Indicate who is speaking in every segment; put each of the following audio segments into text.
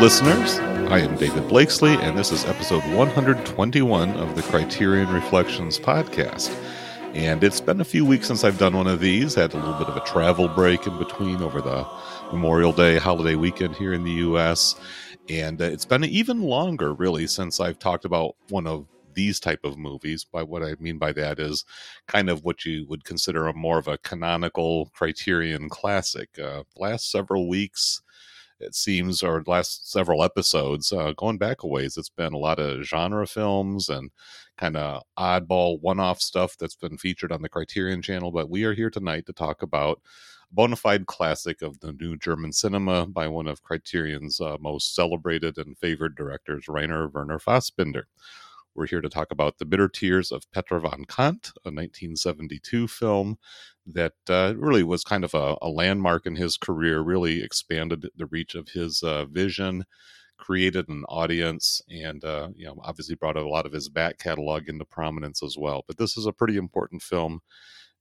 Speaker 1: listeners. I am David Blakesley, and this is episode 121 of the Criterion Reflections podcast. And it's been a few weeks since I've done one of these. Had a little bit of a travel break in between over the Memorial Day holiday weekend here in the U.S. And uh, it's been even longer, really, since I've talked about one of these type of movies. By what I mean by that is kind of what you would consider a more of a canonical Criterion classic. Uh, last several weeks, it seems, or last several episodes, uh, going back a ways, it's been a lot of genre films and kind of oddball one off stuff that's been featured on the Criterion channel. But we are here tonight to talk about a bona fide classic of the new German cinema by one of Criterion's uh, most celebrated and favored directors, Rainer Werner Fassbinder. We're here to talk about The Bitter Tears of Petra von Kant, a 1972 film that uh, really was kind of a, a landmark in his career, really expanded the reach of his uh, vision, created an audience, and uh, you know obviously brought a lot of his back catalog into prominence as well. But this is a pretty important film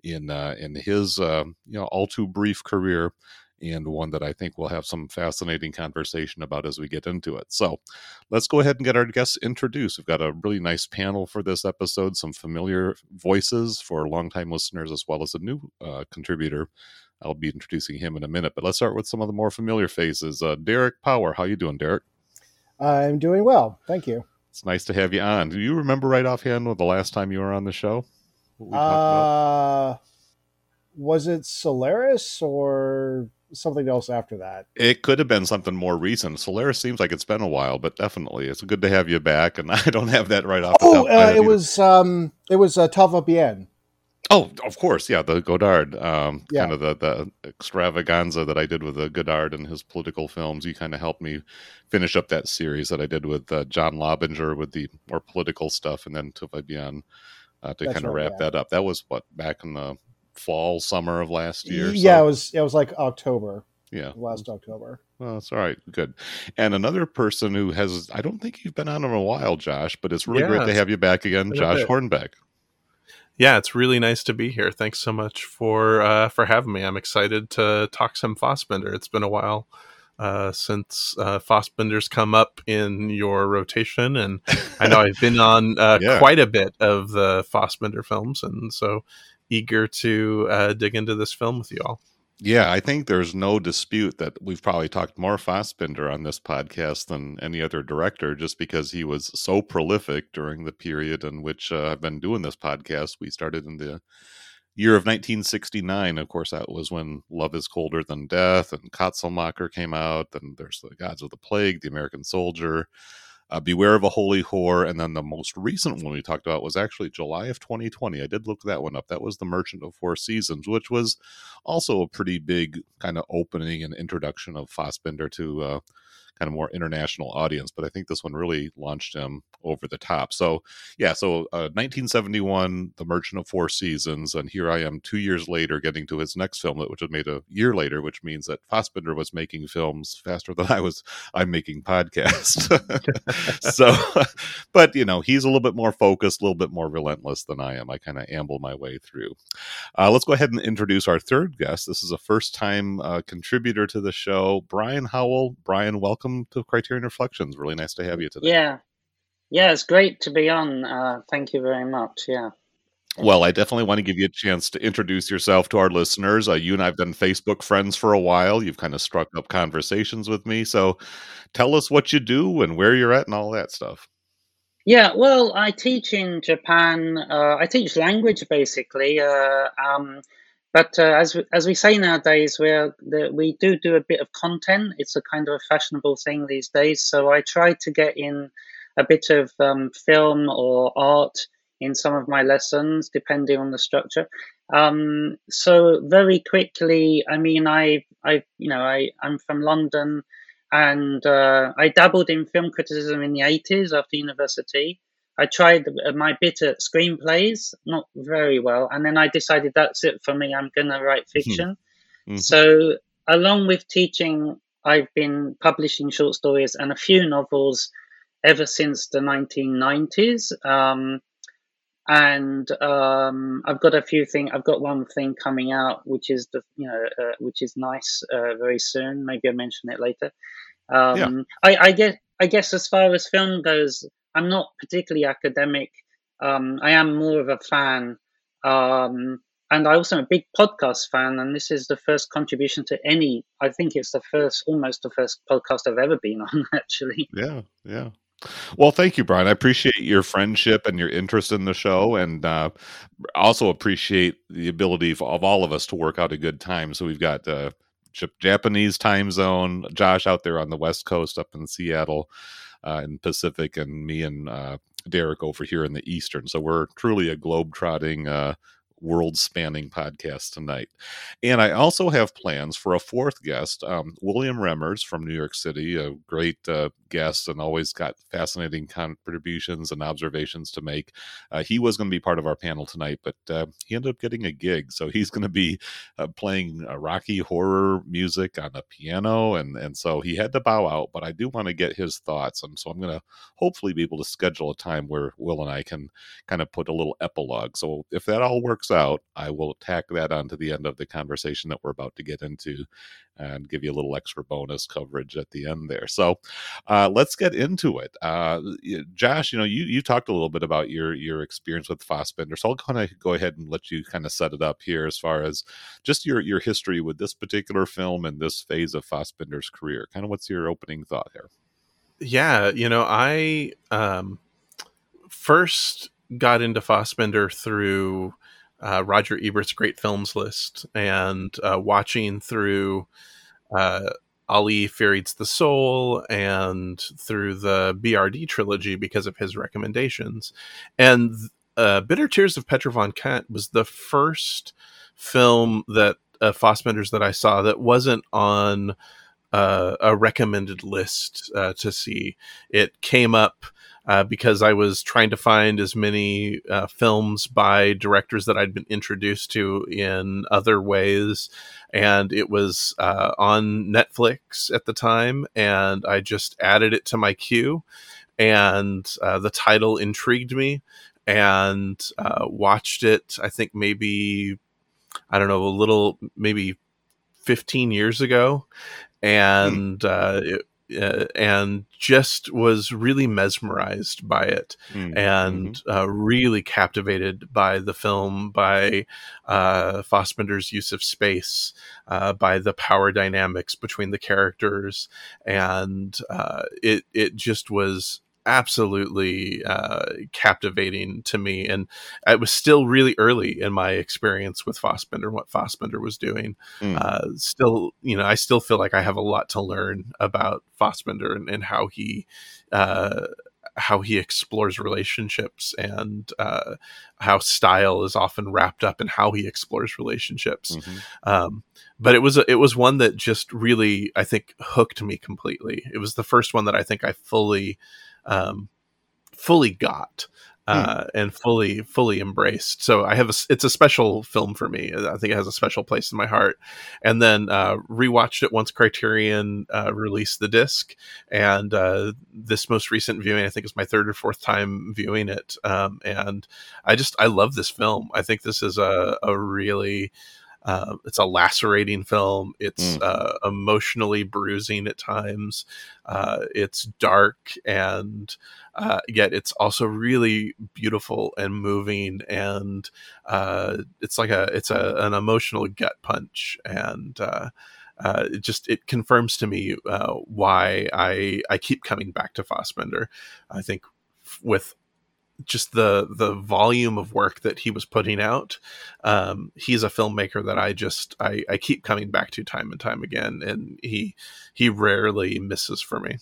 Speaker 1: in uh, in his uh, you know all too brief career. And one that I think we'll have some fascinating conversation about as we get into it. So, let's go ahead and get our guests introduced. We've got a really nice panel for this episode, some familiar voices for longtime listeners as well as a new uh, contributor. I'll be introducing him in a minute, but let's start with some of the more familiar faces. Uh, Derek Power, how you doing, Derek?
Speaker 2: I'm doing well. Thank you.
Speaker 1: It's nice to have you on. Do you remember right offhand the last time you were on the show? What we talked about?
Speaker 2: Uh, was it Solaris or something else after that?
Speaker 1: It could have been something more recent. Solaris seems like it's been a while, but definitely it's good to have you back. And I don't have that right off. The top
Speaker 2: Oh, uh, it was um, it was uh, Tout Va Bien.
Speaker 1: Oh, of course, yeah, the Godard, um,
Speaker 2: Yeah.
Speaker 1: kind of the the extravaganza that I did with the Godard and his political films. You kind of helped me finish up that series that I did with uh, John Lobinger with the more political stuff, and then Tout Va Bien uh, to kind of
Speaker 2: right,
Speaker 1: wrap
Speaker 2: yeah.
Speaker 1: that up. That was what back in the fall, summer of last year.
Speaker 2: Yeah,
Speaker 1: so-
Speaker 2: it was it was like October,
Speaker 1: yeah.
Speaker 2: last October.
Speaker 1: Well, that's all right. Good. And another person who has, I don't think you've been on in a while, Josh, but it's really
Speaker 3: Yeah,
Speaker 1: great to have you back again, Josh
Speaker 3: bit.
Speaker 1: Hornbeck.
Speaker 3: Yeah, it's really nice to be here. Thanks so much for uh, for having me. I'm excited to talk some Fassbinder. It's been a while uh, since uh, Fassbinder's come up in your rotation, and I know I've been on uh,
Speaker 1: Yeah.
Speaker 3: quite a bit of the Fassbinder films, and so eager to uh, dig into this film with you all.
Speaker 1: Yeah, I think there's no dispute that we've probably talked more Fassbinder on this podcast than any other director, just because he was so prolific during the period in which uh, I've been doing this podcast. We started in the year of 1969. Of course, that was when Love is Colder Than Death and Katzelmacher came out. Then there's The Gods of the Plague, The American Soldier, uh, Beware of a Holy Whore. And then the most recent one we talked about was actually July of 2020. I did look that one up. That was The Merchant of Four Seasons, which was also a pretty big kind of opening and introduction of Fassbinder to uh, kind of more international audience. But I think this one really launched him over the top. So yeah, so uh, 1971, The Merchant of Four Seasons, and here I am two years later getting to his next film, which was made a year later, which means that Fassbinder was making films faster than I was. I'm making podcasts. so, but you know, he's a little bit more focused, a little bit more relentless than I am. I kind of amble my way through. Uh, let's go ahead and introduce our third guest. This is a first time uh, contributor to the show, Brian Howell. Brian, welcome to Criterion Reflections. Really nice to have you today.
Speaker 4: Yeah, yeah, it's great to be on. Uh, thank you very much. Yeah.
Speaker 1: Well, I definitely want to give you a chance to introduce yourself to our listeners. Uh, you and I have been Facebook friends for a while. You've kind of struck up conversations with me. So tell us what you do and where you're at and all that stuff.
Speaker 4: Yeah, well, I teach in Japan. Uh, I teach language basically. Uh, um, but uh, as we, as we say nowadays, we're the, we do do a bit of content. It's a kind of a fashionable thing these days. So I try to get in a bit of um, film or art in some of my lessons, depending on the structure. Um, so very quickly, I mean, I I you know I I'm from London. and uh, I dabbled in film criticism in the 80s after university. I tried my bit at screenplays, not very well, and then I decided that's it for me. I'm going to write fiction.
Speaker 1: Mhm.
Speaker 4: So, along with teaching, I've been publishing short stories and a few novels ever since the 1990s. Um, and um, I've got a few things. I've got one thing coming out, which is the you know, uh, which is nice uh, very soon. Maybe I'll mention it later. Um, I, I guess I guess as far as film goes, I'm not particularly academic. Um, I am more of a fan, um, and I also am a big podcast fan. And this is the first contribution to any. I think it's the first, almost the first podcast I've ever been on. Actually,
Speaker 1: Yeah, yeah. Well, thank you, Brian. I appreciate your friendship and your interest in the show, and uh, also appreciate the ability of, all of us to work out a good time. So we've got uh, Japanese time zone, Josh out there on the West Coast, up in Seattle, uh, in Pacific, and me and uh, Derek over here in the Eastern. So we're truly a globe-trotting, uh, world-spanning podcast tonight. And I also have plans for a fourth guest, um, William Remmers from New York City, a great uh, guest and always got fascinating contributions and observations to make. Uh, he was going to be part of our panel tonight, but uh, he ended up getting a gig. So he's going to be uh, playing uh, Rocky horror music on the piano. And, and so he had to bow out, but I do want to get his thoughts. And so I'm going to hopefully be able to schedule a time where Will and I can kind of put a little epilogue. So if that all works out, I will tack that onto the end of the conversation that we're about to get into and give you a little extra bonus coverage at the end there. So uh, let's get into it. Uh, Josh, you know, you, you talked a little bit about your your experience with Fassbinder, so I'll kind of go ahead and let you kind of set it up here as far as just your your history with this particular film and this phase of Fassbinder's career. Kind of what's your opening thought here?
Speaker 3: Yeah, you know, I um, first got into Fassbinder through uh, Roger Ebert's Great Films list and uh, watching through uh, Ali Fear Eats the Soul and through the BRD trilogy because of his recommendations. And uh, Bitter Tears of Petra von Kant was the first film that uh, Fassbinder's that I saw that wasn't on uh, a recommended list uh, to see. It came up uh, because I was trying to find as many uh, films by directors that I'd been introduced to in other ways. And it was uh, on Netflix at the time, and I just added it to my queue. And uh, the title intrigued me, and watched it. I think maybe, I don't know, a little, maybe 15 years ago. And uh, it, uh, and just was really mesmerized by it
Speaker 1: Mm,
Speaker 3: and uh, really captivated by the film, by uh, use of space, uh, by the power dynamics between the characters, and uh, it it just was absolutely uh, captivating to me. And it was still really early in my experience with Fassbinder, what Fassbinder was doing
Speaker 1: mm.
Speaker 3: uh, still, you know, I still feel like I have a lot to learn about Fassbinder and, and how he, uh, how he explores relationships and uh, how style is often wrapped up in how he explores relationships.
Speaker 1: Mhm.
Speaker 3: Um, but it was a, it was one that just really I think hooked me completely. It was the first one that I think I fully um, fully got uh, and fully fully embraced. So I have a, it's a special film for me. I think it has a special place in my heart. And then uh, rewatched it once Criterion uh, released the disc, and uh, this most recent viewing I think is my third or fourth time viewing it. Um, and I just I love this film. I think this is a a really uh, it's a lacerating film. It's
Speaker 1: Mm.
Speaker 3: uh, emotionally bruising at times. Uh, it's dark and uh, yet it's also really beautiful and moving. And uh, it's like a it's a an emotional gut punch. And uh, uh, it just it confirms to me uh, why I I keep coming back to Fassbinder. I think f- with just the the volume of work that he was putting out um he's a filmmaker that i just i i keep coming back to time and time again and he he rarely misses for me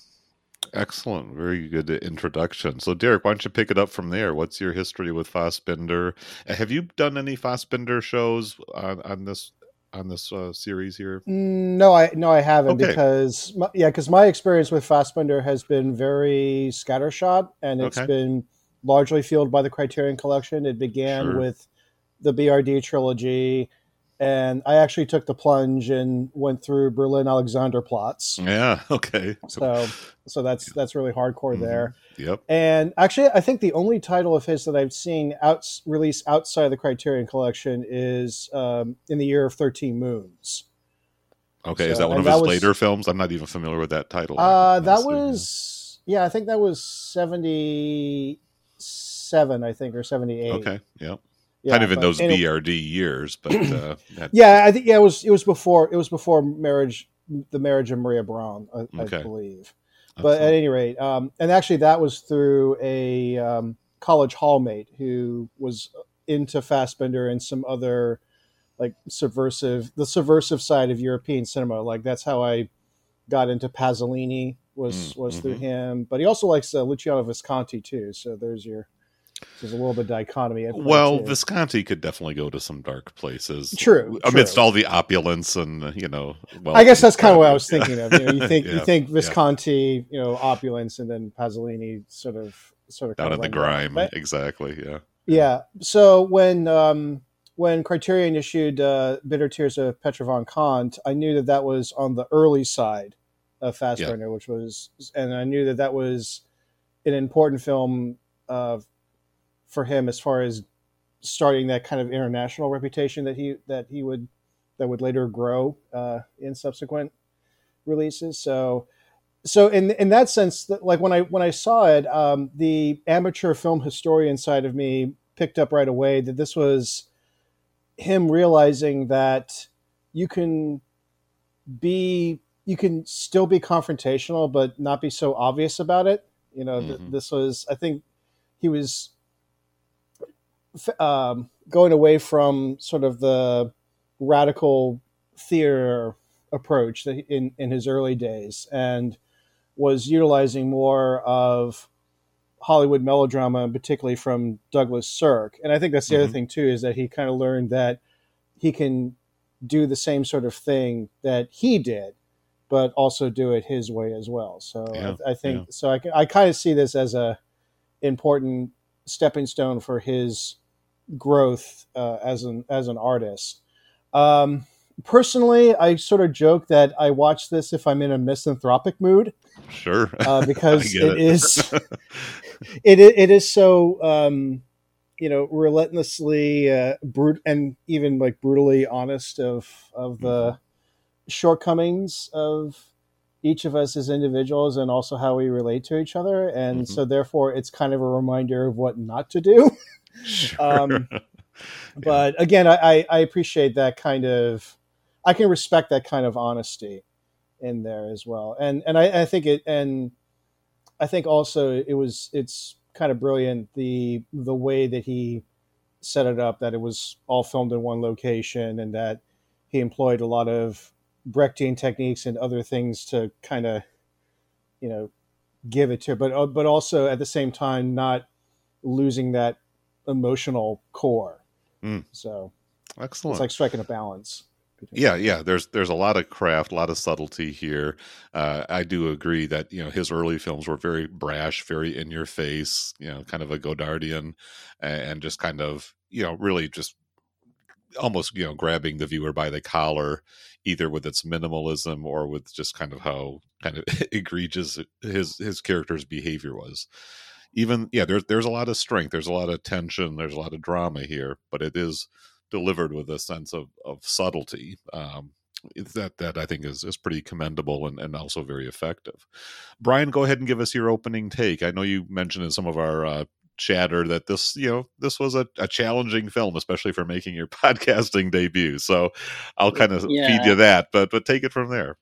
Speaker 1: Excellent. Very good introduction. So, Derek, why don't you pick it up from there? What's your history with Fassbinder? Have you done any Fassbinder shows on, on this on this uh, series here?
Speaker 2: Mm, No, I no, I haven't
Speaker 1: Okay.
Speaker 2: because my, yeah, because my experience with Fassbinder has been very scattershot, and it's
Speaker 1: Okay.
Speaker 2: been largely fueled by the Criterion Collection. It began
Speaker 1: Sure.
Speaker 2: with the BRD trilogy, and I actually took the plunge and went through Berlin Alexanderplatz.
Speaker 1: Yeah. Okay.
Speaker 2: So, so that's that's really hardcore
Speaker 1: Mhm.
Speaker 2: there.
Speaker 1: Yep.
Speaker 2: And actually, I think the only title of his that I've seen out released outside of the Criterion Collection is um, in the year of Thirteen Moons.
Speaker 1: Okay. is that one of his
Speaker 2: was-
Speaker 1: later films? I'm not even familiar with that title.
Speaker 2: Uh, that was yeah, I think that was seventy seven, I think, or seventy eight.
Speaker 1: okay. Yep.
Speaker 2: yeah,
Speaker 1: kind of in those
Speaker 2: it-
Speaker 1: BRD years, but uh, that-
Speaker 2: Yeah, I think yeah, it was it was before it was before marriage, the marriage of Maria Braun, I,
Speaker 1: Okay.
Speaker 2: I believe. But at any rate, um, and actually that was through a um, college hallmate who was into Fassbinder and some other like subversive, the subversive side of European cinema. Like that's how I got into Pasolini was
Speaker 1: Mm,
Speaker 2: was through
Speaker 1: mhm.
Speaker 2: him. But he also likes uh, Luchino Visconti too. So there's your there's a little bit of dichotomy.
Speaker 1: Well. Visconti could definitely go to some dark places.
Speaker 2: True,
Speaker 1: Amidst
Speaker 2: true.
Speaker 1: all the opulence and you know, well,
Speaker 2: I guess that's kind of what I was thinking of. You, know, you think
Speaker 1: Yeah,
Speaker 2: you think
Speaker 1: yeah.
Speaker 2: Visconti, you know, opulence, and then Pasolini sort of sort of
Speaker 1: down in
Speaker 2: of
Speaker 1: the grime. Exactly. Yeah.
Speaker 2: yeah. So when um, when Criterion issued uh, Bitter Tears of Petra von Kant, I knew that that was on the early side of Fassbinder, which was, and I knew that that was an important film uh, for him as far as starting that kind of international reputation that he that he would that would later grow uh, in subsequent releases. So, so in in that sense, like when I when I saw it, um, the amateur film historian side of me picked up right away that this was him realizing that you can be you can still be confrontational but not be so obvious about it you know th-
Speaker 1: Mhm.
Speaker 2: this was i think he was f- um, going away from sort of the radical theater approach that he, in in his early days and was utilizing more of Hollywood melodrama, and particularly from Douglas Sirk. And I think that's the
Speaker 1: Mhm.
Speaker 2: other thing too is that he kind of learned that he can do the same sort of thing that he did, but also do it his way as well. So
Speaker 1: Yeah,
Speaker 2: I, I think
Speaker 1: yeah.
Speaker 2: so. I, I kind of see this as a important stepping stone for his growth uh, as an as an artist. Um, personally, I sort of joke that I watch this if I'm in a misanthropic mood
Speaker 1: Sure.
Speaker 2: uh, because
Speaker 1: I get
Speaker 2: it is it it is so um, you know relentlessly uh, brute and even like brutally honest of of the shortcomings of each of us as individuals and also how we relate to each other and
Speaker 1: Mhm.
Speaker 2: so therefore it's kind of a reminder of what not to do
Speaker 1: Sure.
Speaker 2: um, but again I, I i appreciate that kind of i can respect that kind of honesty in there as well and and i, I think it and i think also it was it's kind of brilliant the the way that he set it up that it was all filmed in one location and that he employed a lot of brechtian techniques and other things to kind of you know give it to but uh, but also at the same time not losing that emotional core
Speaker 1: Mm.
Speaker 2: so
Speaker 1: Excellent.
Speaker 2: it's like striking a balance
Speaker 1: yeah yeah there's there's a lot of craft a lot of subtlety here uh, i do agree that you know his early films were very brash very in your face you know kind of a godardian and, and just kind of you know really just almost you know grabbing the viewer by the collar either with its minimalism or with just kind of how kind of egregious his his character's behavior was even yeah there's there's a lot of strength there's a lot of tension there's a lot of drama here but it is delivered with a sense of of subtlety um that that I think is is pretty commendable and, and also very effective. Brian, go ahead and give us your opening take. I know you mentioned in some of our uh, chatter that this you know this was a, a challenging film, especially for making your podcasting debut. So I'll kind of feed you that, but but take it from there.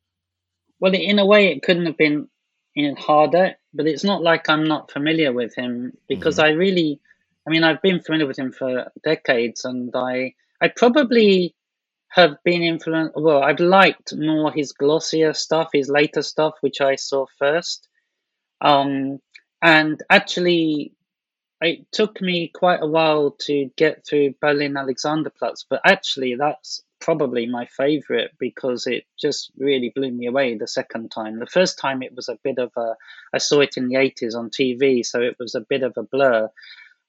Speaker 4: Well, in a way, it couldn't have been harder, but it's not like I'm not familiar with him because I really, I mean, I've been familiar with him for decades, and I, I probably have been influenced. Well, I've liked more his glossier stuff, his later stuff, which I saw first. Um, and actually, it took me quite a while to get through Berlin Alexanderplatz, but actually, that's probably my favorite because it just really blew me away the second time. The first time it was a bit of a, I saw it in the 80s on TV, so it was a bit of a blur.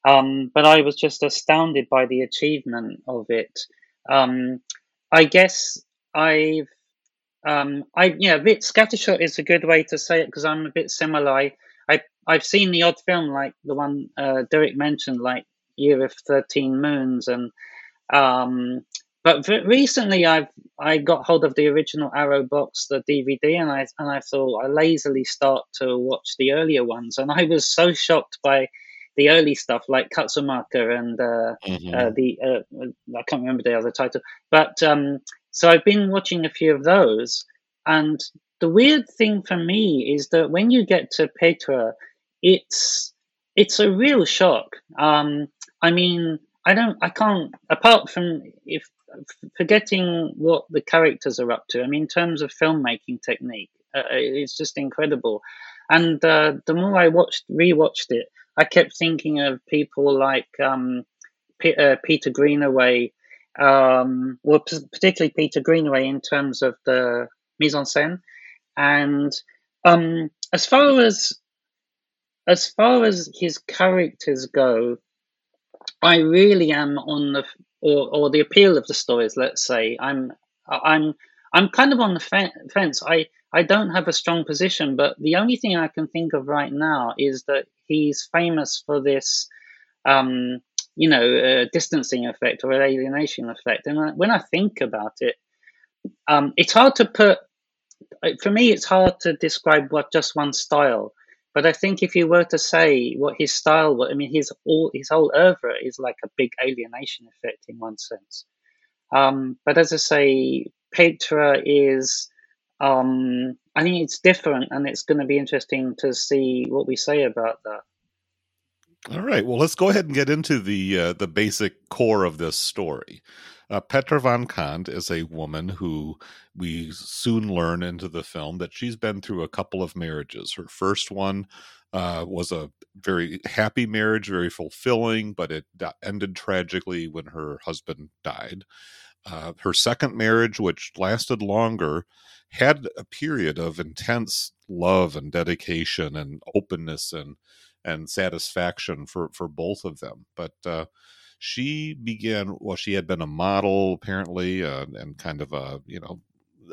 Speaker 4: Um, but I was just astounded by the achievement of it. Um, I guess I've, um, I yeah, a bit scattershot is a good way to say it because I'm a bit similar. I, I I've seen the odd film like the one uh, Derek mentioned, like Year of Thirteen Moons, and um, but v- recently I've I got hold of the original Arrow box, the DVD, and I and I thought I lazily start to watch the earlier ones, and I was so shocked by the early stuff like Katzelmacher and uh,
Speaker 1: Mhm.
Speaker 4: uh, the uh, I can't remember the other title, but um, so I've been watching a few of those, and the weird thing for me is that when you get to Petra, it's it's a real shock. Um, I mean, I don't, I can't, apart from if forgetting what the characters are up to. I mean, in terms of filmmaking technique, uh, it's just incredible. And uh, the more I watched, rewatched it, I kept thinking of people like um, P- uh, Peter Greenaway, um, well, p- particularly Peter Greenaway in terms of the mise en scène. And um, as far as as far as his characters go, I really am on the or or the appeal of the stories. Let's say I'm I'm I'm kind of on the fe- fence. I I don't have a strong position, but the only thing I can think of right now is that he's famous for this, um, you know, uh, distancing effect or alienation effect. And when I think about it, um, it's hard to put. For me, it's hard to describe what just one style. But I think if you were to say what his style was, I mean, his all his whole oeuvre is like a big alienation effect in one sense. Um, but as I say, Petra is, um, I think it's different, and it's going to be interesting to see what we say about that.
Speaker 1: All right. Well, let's go ahead and get into the uh, the basic core of this story. Uh, Petra von Kant is a woman who we soon learn into the film that she's been through a couple of marriages. Her first one uh, was a very happy marriage, very fulfilling, but it ended tragically when her husband died. Uh, her second marriage, which lasted longer, had a period of intense love and dedication and openness and and satisfaction for for both of them. But uh, she began. Well, she had been a model apparently, uh, and kind of a you know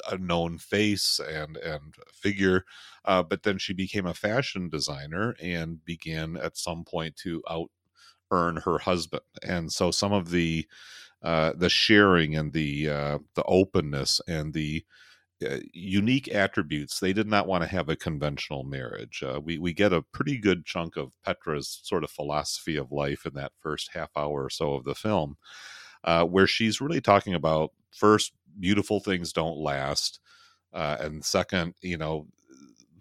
Speaker 1: a known face and and figure. Uh, but then she became a fashion designer and began at some point to out earn her husband. And so some of the uh, the sharing and the uh, the openness and the uh, unique attributes. They did not want to have a conventional marriage. Uh, we we get a pretty good chunk of Petra's sort of philosophy of life in that first half hour or so of the film, uh, where she's really talking about first, beautiful things don't last, uh, and second, you know,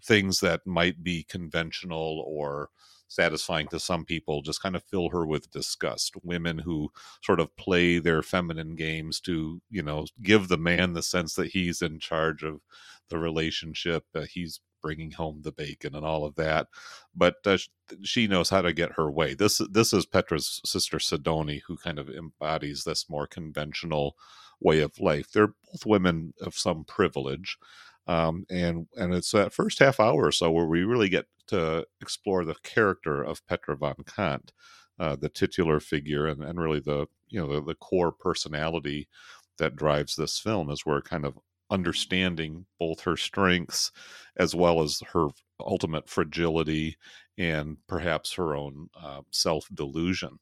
Speaker 1: things that might be conventional or satisfying to some people just kind of fill her with disgust. Women who sort of play their feminine games to you know give the man the sense that he's in charge of the relationship uh, he's bringing home the bacon and all of that. But uh, she knows how to get her way. This this is petra's sister sidonie who kind of embodies this more conventional way of life. They're both women of some privilege um, and and it's that first half hour or so where we really get to explore the character of Petra von Kant, uh, the titular figure, and, and really the you know the, the core personality that drives this film as we're kind of understanding both her strengths as well as her ultimate fragility and perhaps her own uh, self delusion.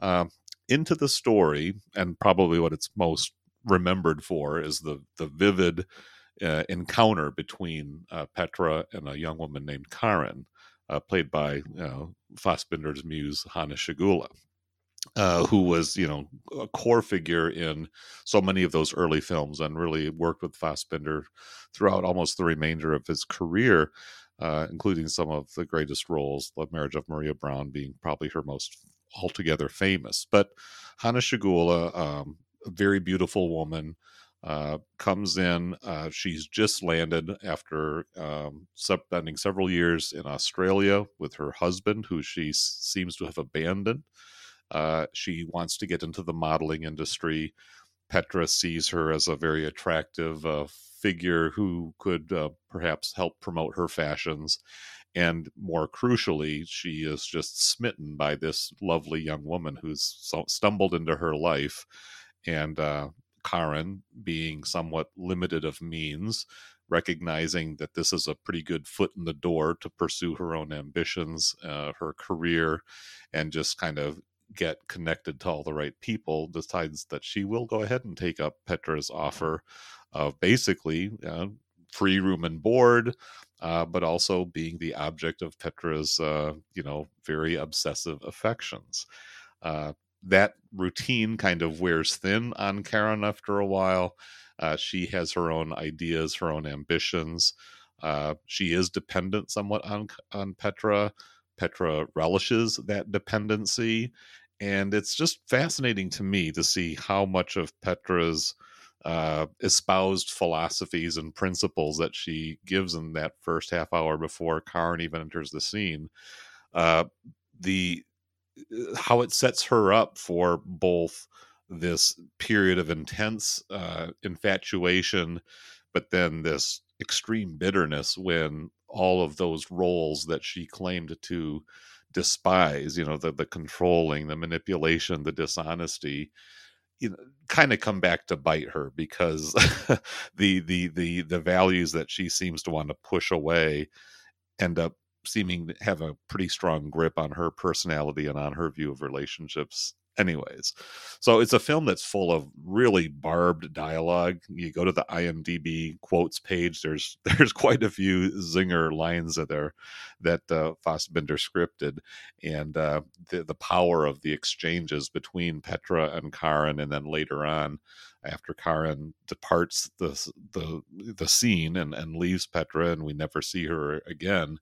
Speaker 1: Uh, into the story, and probably what it's most remembered for is the the vivid uh, encounter between uh, Petra and a young woman named Karen, uh, played by you know, Fassbinder's muse Hanna Schygulla, uh, who was you know a core figure in so many of those early films and really worked with Fassbinder throughout almost the remainder of his career. Uh, including some of the greatest roles, The Marriage of Maria Braun being probably her most altogether famous. But Hanna Schygulla, um, a very beautiful woman, uh, comes in. Uh, she's just landed after um, spending several years in Australia with her husband, who she s- seems to have abandoned. Uh, she wants to get into the modeling industry. Petra sees her as a very attractive uh, figure who could uh, perhaps help promote her fashions. And more crucially, she is just smitten by this lovely young woman who's so- stumbled into her life. And uh, Karen, being somewhat limited of means, recognizing that this is a pretty good foot in the door to pursue her own ambitions, uh, her career, and just kind of get connected to all the right people, decides that she will go ahead and take up Petra's offer of basically uh, free room and board, uh, but also being the object of Petra's, uh, you know, very obsessive affections. That routine kind of wears thin on Karen after a while. Uh, she has her own ideas, her own ambitions. Uh, she is dependent somewhat on on Petra. Petra relishes that dependency, and it's just fascinating to me to see how much of Petra's uh, espoused philosophies and principles that she gives in that first half hour before Karen even enters the scene. Uh, the how it sets her up for both this period of intense uh, infatuation, but then this extreme bitterness when all of those roles that she claimed to despise, you know, the the controlling, the manipulation, the dishonesty, you know, kind of come back to bite her because the the the the values that she seems to want to push away end up seeming to have a pretty strong grip on her personality and on her view of relationships anyways. So it's a film that's full of really barbed dialogue. You go to the imdb quotes page there's there's quite a few zinger lines that there that uh, scripted. And uh, the, the power of the exchanges between petra and karen and then later on after karen departs the the the scene and, and leaves petra and we never see her again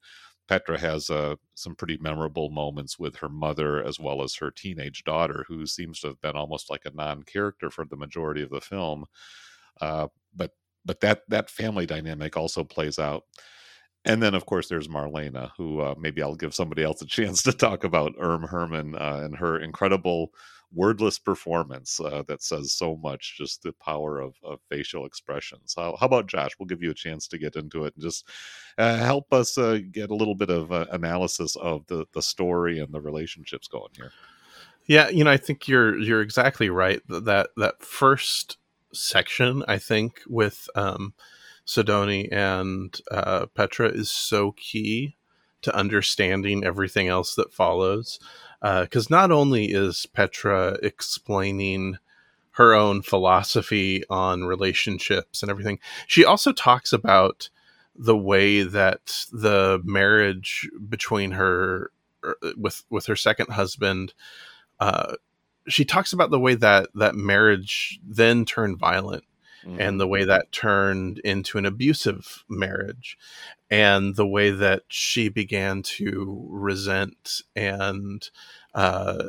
Speaker 1: Petra has uh, some pretty memorable moments with her mother as well as her teenage daughter, who seems to have been almost like a non-character for the majority of the film. Uh, but but that that family dynamic also plays out. And then, of course, there's Marlena, who uh, maybe I'll give somebody else a chance to talk about Irm Hermann uh, and her incredible wordless performance uh, that says so much, just the power of, of facial expressions. How, how, about Josh? We'll give you a chance to get into it and just uh, help us uh, get a little bit of uh, analysis of the, the story and the relationships going here.
Speaker 3: Yeah, you know, I think you're you're exactly right. That that first section, I think, with um, Sidonie and uh, Petra is so key to understanding everything else that follows because uh, not only is Petra explaining her own philosophy on relationships and everything, she also talks about the way that the marriage between her er, with with her second husband uh, she talks about the way that that marriage then turned violent mm-hmm. and the way that turned into an abusive marriage and the way that she began to resent and uh,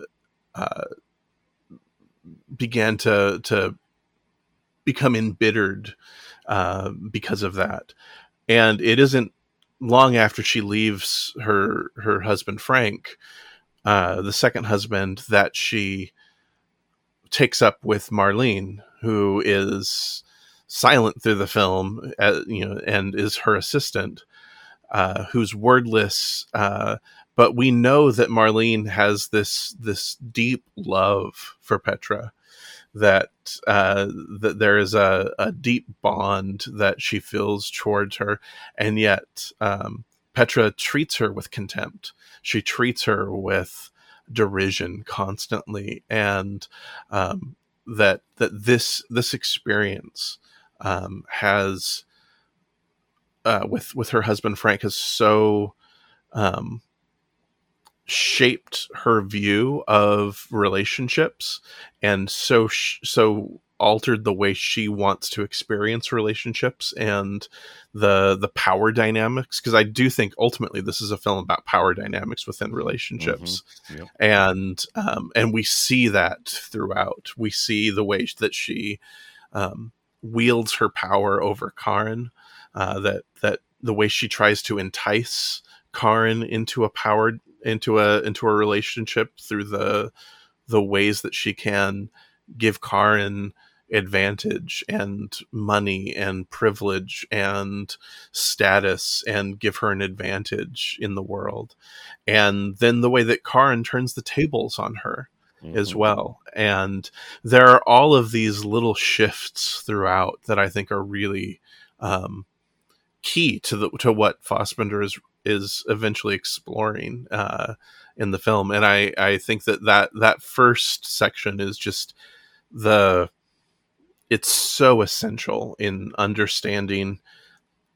Speaker 3: uh, began to to become embittered uh, because of that. And it isn't long after she leaves her her husband Frank, uh, the second husband, that she takes up with Marlene, who is silent through the film, uh, you know, and is her assistant, uh, who's wordless. Uh, but we know that Marlene has this this deep love for Petra, that uh, that there is a, a deep bond that she feels towards her, and yet um, Petra treats her with contempt. She treats her with derision constantly, and um, that that this this experience um, has uh, with with her husband Frank has so um, shaped her view of relationships and so sh- so altered the way she wants to experience relationships and the the power dynamics because I do think ultimately this is a film about power dynamics within relationships mm-hmm. yep. and um, and we see that throughout we see the way that she um, wields her power over Karin, uh, that that the way she tries to entice Karin into a power into a into a relationship through the the ways that she can give Karin advantage and money and privilege and status and give her an advantage in the world. And then the way that Karin turns the tables on her as
Speaker 1: Mhm.
Speaker 3: well. And there are all of these little shifts throughout that I think are really um, key to the to what Fassbinder is is eventually exploring uh, in the film. And I I think that that that first section is just the it's so essential in understanding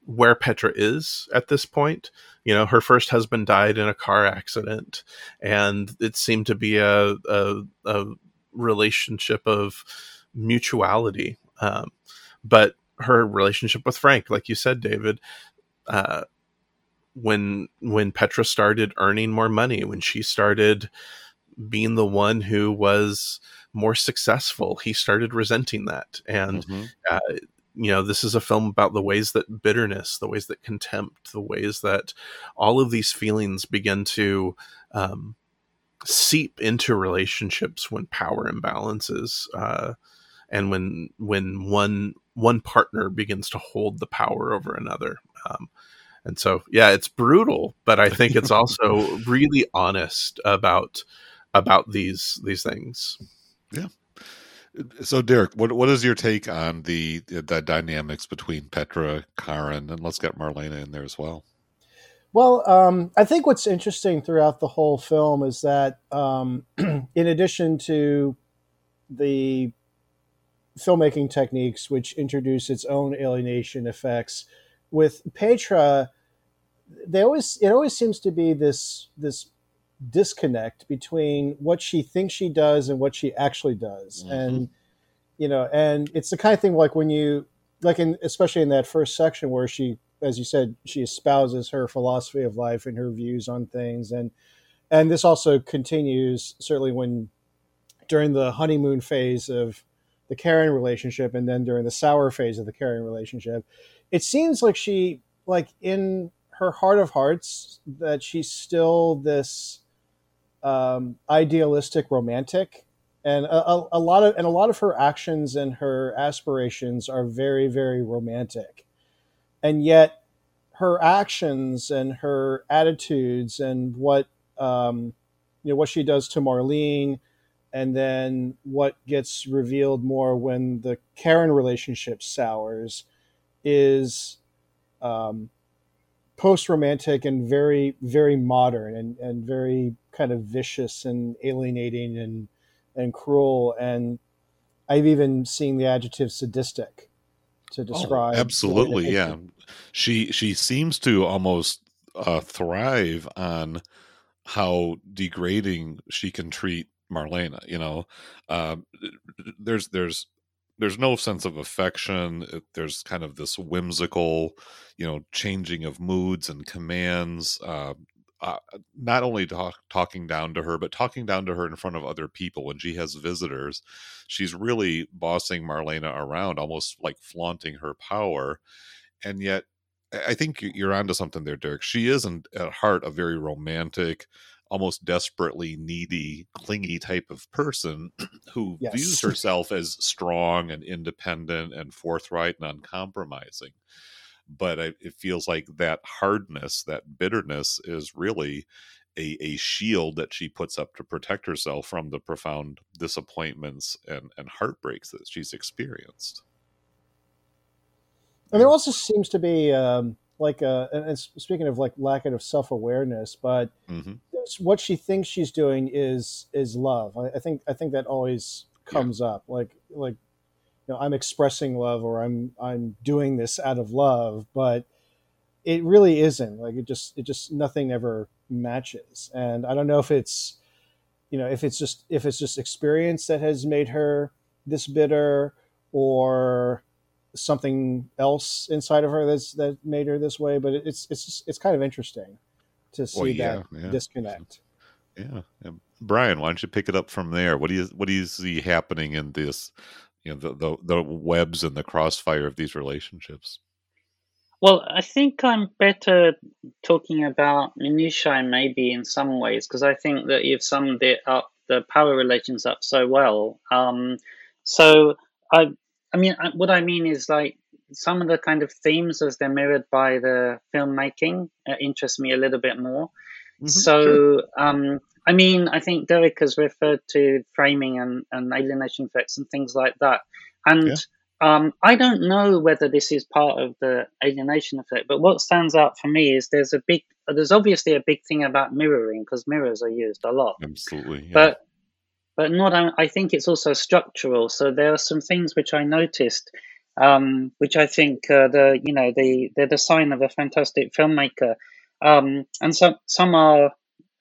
Speaker 3: where Petra is at this point. You know, her first husband died in a car accident, and it seemed to be a a, a relationship of mutuality. Um, but her relationship with Frank, like you said, David, uh, when when Petra started earning more money, when she started being the one who was more successful, he started resenting that, and
Speaker 1: Mhm.
Speaker 3: uh, you know this is a film about the ways that bitterness the ways that contempt the ways that all of these feelings begin to um, seep into relationships when power imbalances uh, and when when one one partner begins to hold the power over another um, and so yeah it's brutal but i think it's also really honest about about these these things
Speaker 1: So, Derek, what what is your take on the the dynamics between Petra, Karen, and let's get Marlena in there as well?
Speaker 2: Well, um, I think what's interesting throughout the whole film is that, um, in addition to the filmmaking techniques, which introduce its own alienation effects, with Petra, they always it always seems to be this this disconnect between what she thinks she does and what she actually does,
Speaker 1: Mhm.
Speaker 2: and you know, and it's the kind of thing like when you like in especially in that first section where she as you said, she espouses her philosophy of life and her views on things, and and this also continues certainly when during the honeymoon phase of the Karen relationship, and then during the sour phase of the Karen relationship, it seems like she like in her heart of hearts that she's still this um, idealistic romantic. And a, a, lot of and a lot of her actions and her aspirations are very very romantic. And yet her actions and her attitudes and what um, you know what she does to Marlene, and then what gets revealed more when the Karen relationship sours, is um, post romantic and very very modern and and very kind of vicious and alienating and and cruel and I've even seen the adjective sadistic to describe
Speaker 1: Oh, absolutely, yeah. She she seems to almost uh, thrive on how degrading she can treat Marlena. You know, uh, there's there's there's no sense of affection. There's kind of this whimsical, you know, changing of moods and commands. Uh, uh, not only talk, talking down to her, but talking down to her in front of other people when she has visitors. She's really bossing Marlena around, almost like flaunting her power. And yet, I think you- you're onto something there, Derek. She is, in, at heart, a very romantic, almost desperately needy, clingy type of person who
Speaker 2: Yes.
Speaker 1: views herself as strong and independent and forthright and uncompromising. But I, it feels like that hardness, that bitterness, is really a, a shield that she puts up to protect herself from the profound disappointments and, and heartbreaks that she's experienced.
Speaker 2: And there also seems to be um, like a, and and speaking of like lack of self awareness, but
Speaker 1: hmm
Speaker 2: what she thinks she's doing is is love. I, I think I think that always comes up. Like like know, I'm expressing love or I'm I'm doing this out of love, but it really isn't. Like it just it just nothing ever matches. And I don't know if it's you know if it's just if it's just experience that has made her this bitter or something else inside of her that's that made her this way but it's it's just, it's kind of interesting to see
Speaker 1: Well, yeah,
Speaker 2: that
Speaker 1: yeah.
Speaker 2: disconnect
Speaker 1: Yeah. And Brian, why don't you pick it up from there? What do you what do you see happening in this, you know, the the, the webs and the crossfire of these relationships?
Speaker 4: Well, I think I'm better talking about minutiae maybe in some ways because I think that you've summed it up, the power relations up so well. Um, so I I mean, I- what I mean is like some of the kind of themes as they're mirrored by the filmmaking uh, interest me a little bit more.
Speaker 1: Mhm,
Speaker 4: so,
Speaker 1: sure.
Speaker 4: um, I mean, I think Derek has referred to framing and, and alienation effects and things like that. And
Speaker 1: Yeah.
Speaker 4: um, I don't know whether this is part of the alienation effect, but what stands out for me is there's a big, there's obviously a big thing about mirroring because mirrors are used a lot
Speaker 1: absolutely. Yeah.
Speaker 4: but but not i think it's also structural so there are some things which i noticed um, which i think uh, the you know the they're the sign of a fantastic filmmaker um, and some some are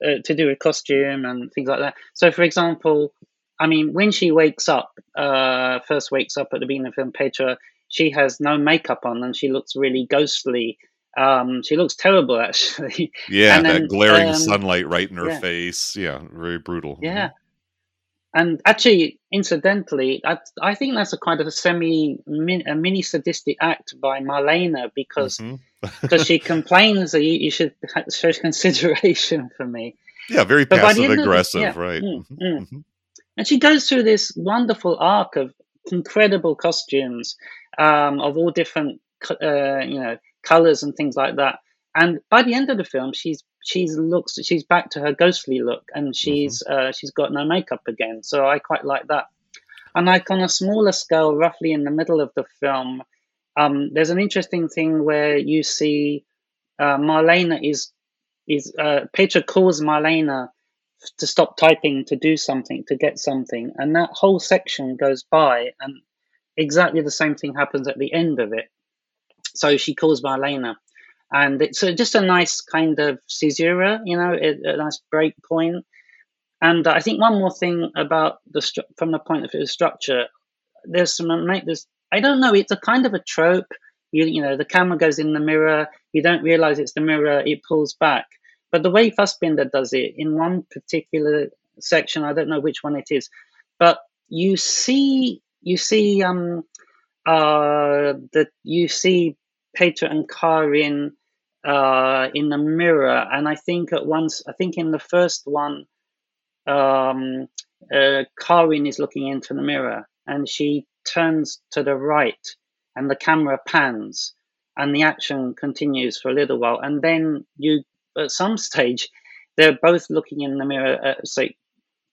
Speaker 4: uh, to do with costume and things like that so for example i mean when she wakes up uh, first wakes up at the beginning of the film petra she has no makeup on and she looks really ghostly um, she looks terrible actually
Speaker 1: yeah,
Speaker 4: and
Speaker 1: that glaring
Speaker 4: um,
Speaker 1: sunlight right in her
Speaker 4: yeah.
Speaker 1: face. Yeah, very brutal.
Speaker 4: Yeah. And actually, incidentally, I, I think that's a kind of a semi a mini sadistic act by Marlene because
Speaker 1: Mhm.
Speaker 4: because she complains that you, you should show consideration for me.
Speaker 1: Yeah, very
Speaker 4: But
Speaker 1: passive
Speaker 4: end of the-
Speaker 1: aggressive,
Speaker 4: yeah,
Speaker 1: right?
Speaker 4: mm,
Speaker 1: Mhm,
Speaker 4: mm.
Speaker 1: mhm.
Speaker 4: And she goes through this wonderful arc of incredible costumes um, of all different, uh, you know, colors and things like that. And by the end of the film, she's she's looks she's back to her ghostly look, and she's uh, she's got no makeup again. So I quite like that. And like on a smaller scale, roughly in the middle of the film, um, there's an interesting thing where you see uh, Marlene is is uh, Petra calls Marlene to stop typing to do something to get something, and that whole section goes by, and exactly the same thing happens at the end of it. So she calls Marlene, and it's uh, just a nice kind of caesura, you know, a, a nice break point. And I think one more thing about the stru- from the point of view of structure, there's some I don't know, it's a kind of a trope. You you know, the camera goes in the mirror, you don't realize it's the mirror, it pulls back. But the way Fassbinder does it in one particular section, I don't know which one it is, but you see you see um uh that you see Peter and Karin uh in the mirror. And I think at once I think in the first one um uh Karin is looking into the mirror and she turns to the right and the camera pans and the action continues for a little while. And then you at some stage they're both looking in the mirror uh, say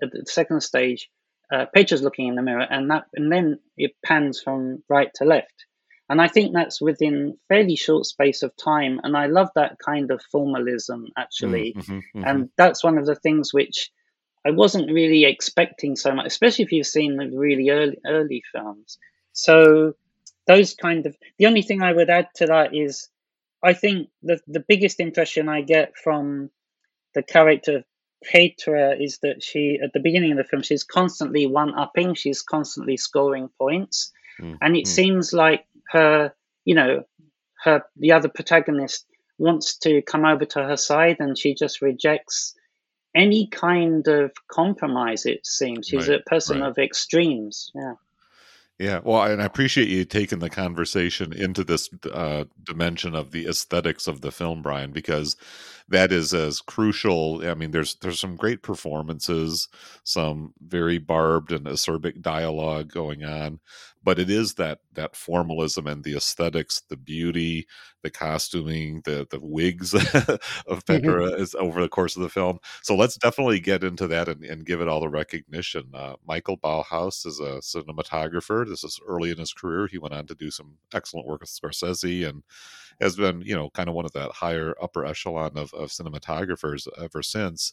Speaker 4: at the second stage uh, Petra's looking in the mirror and that and then it pans from right to left and I think that's within fairly short space of time and I love that kind of formalism actually
Speaker 1: Mhm, mhm.
Speaker 4: and that's one of the things which I wasn't really expecting so much, especially if you've seen the really early early films. So those kind of the only thing I would add to that is I think the the biggest impression I get from the character Petra is that she at the beginning of the film she's constantly one upping, she's constantly scoring points.
Speaker 1: Mm,
Speaker 4: And it
Speaker 1: mm.
Speaker 4: seems like her you know, her the other protagonist wants to come over to her side and she just rejects any kind of compromise it seems she's
Speaker 1: Right,
Speaker 4: a person
Speaker 1: right.
Speaker 4: of extremes yeah
Speaker 1: Yeah, well, and I appreciate you taking the conversation into this uh, dimension of the aesthetics of the film, Brian, because that is as crucial. I mean, there's there's some great performances, some very barbed and acerbic dialogue going on, but it is that that formalism and the aesthetics, the beauty, the costuming, the the wigs of Petra is over the course of the film. So let's definitely get into that and, and give it all the recognition. Uh, Michael Ballhaus is a cinematographer. This is early in his career. He went on to do some excellent work with Scorsese and has been, you know, kind of one of that higher upper echelon of, of cinematographers ever since.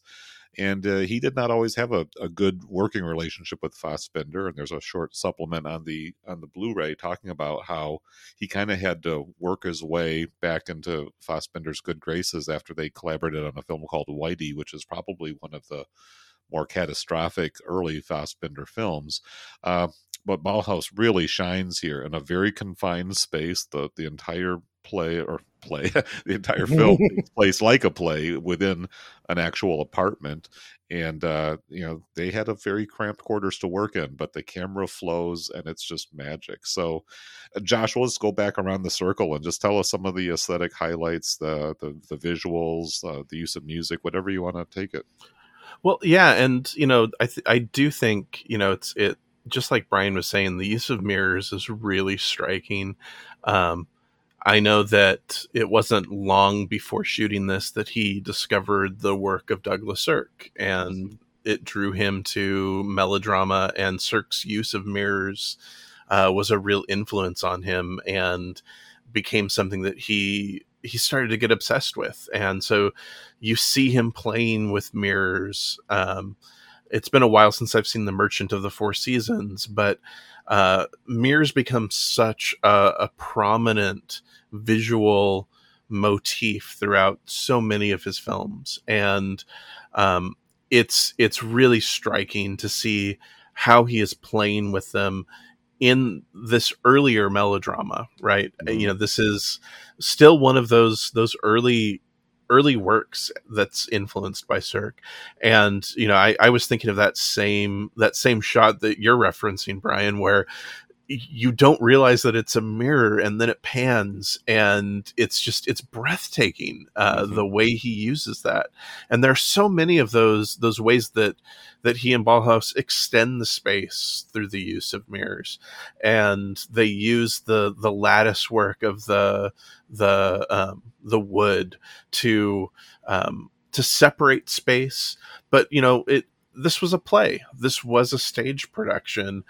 Speaker 1: And uh, he did not always have a, a good working relationship with Fassbinder. And there's a short supplement on the on the Blu-ray talking about how he kind of had to work his way back into Fassbinder's good graces after they collaborated on a film called Whitey, which is probably one of the more catastrophic early Fassbinder films. Uh, but Ballhaus really shines here in a very confined space. The the entire play or play the entire film takes place like a play within an actual apartment. And uh you know they had a very cramped quarters to work in but the camera flows and it's just magic. So uh, josh let's go back around the circle and just tell us some of the aesthetic highlights the the, the visuals uh, the use of music whatever you want to take it.
Speaker 3: Well, yeah, and you know, I th- I do think you know it's it just like Brian was saying, the use of mirrors is really striking. Um, I know that it wasn't long before shooting this that he discovered the work of Douglas Sirk, and it drew him to melodrama. And Sirk's use of mirrors uh, was a real influence on him, and became something that he he started to get obsessed with. And so you see him playing with mirrors. Um, it's been a while since I've seen The Merchant of the Four Seasons, but uh, mirrors become such a, a prominent visual motif throughout so many of his films, and um, it's it's really striking to see how he is playing with them in this earlier melodrama right
Speaker 1: Mhm.
Speaker 3: you know this is still one of those those early early works that's influenced by Sirk. And, you know, I, I was thinking of that same that same shot that you're referencing, Brian, where you don't realize that it's a mirror and then it pans and it's just it's breathtaking uh,
Speaker 1: Mhm.
Speaker 3: the way he uses that. And there are so many of those those ways that that he and Ballhaus extend the space through the use of mirrors. And they use the the lattice work of the the um, the wood to um, to separate space. But you know it this was a play. This was a stage production.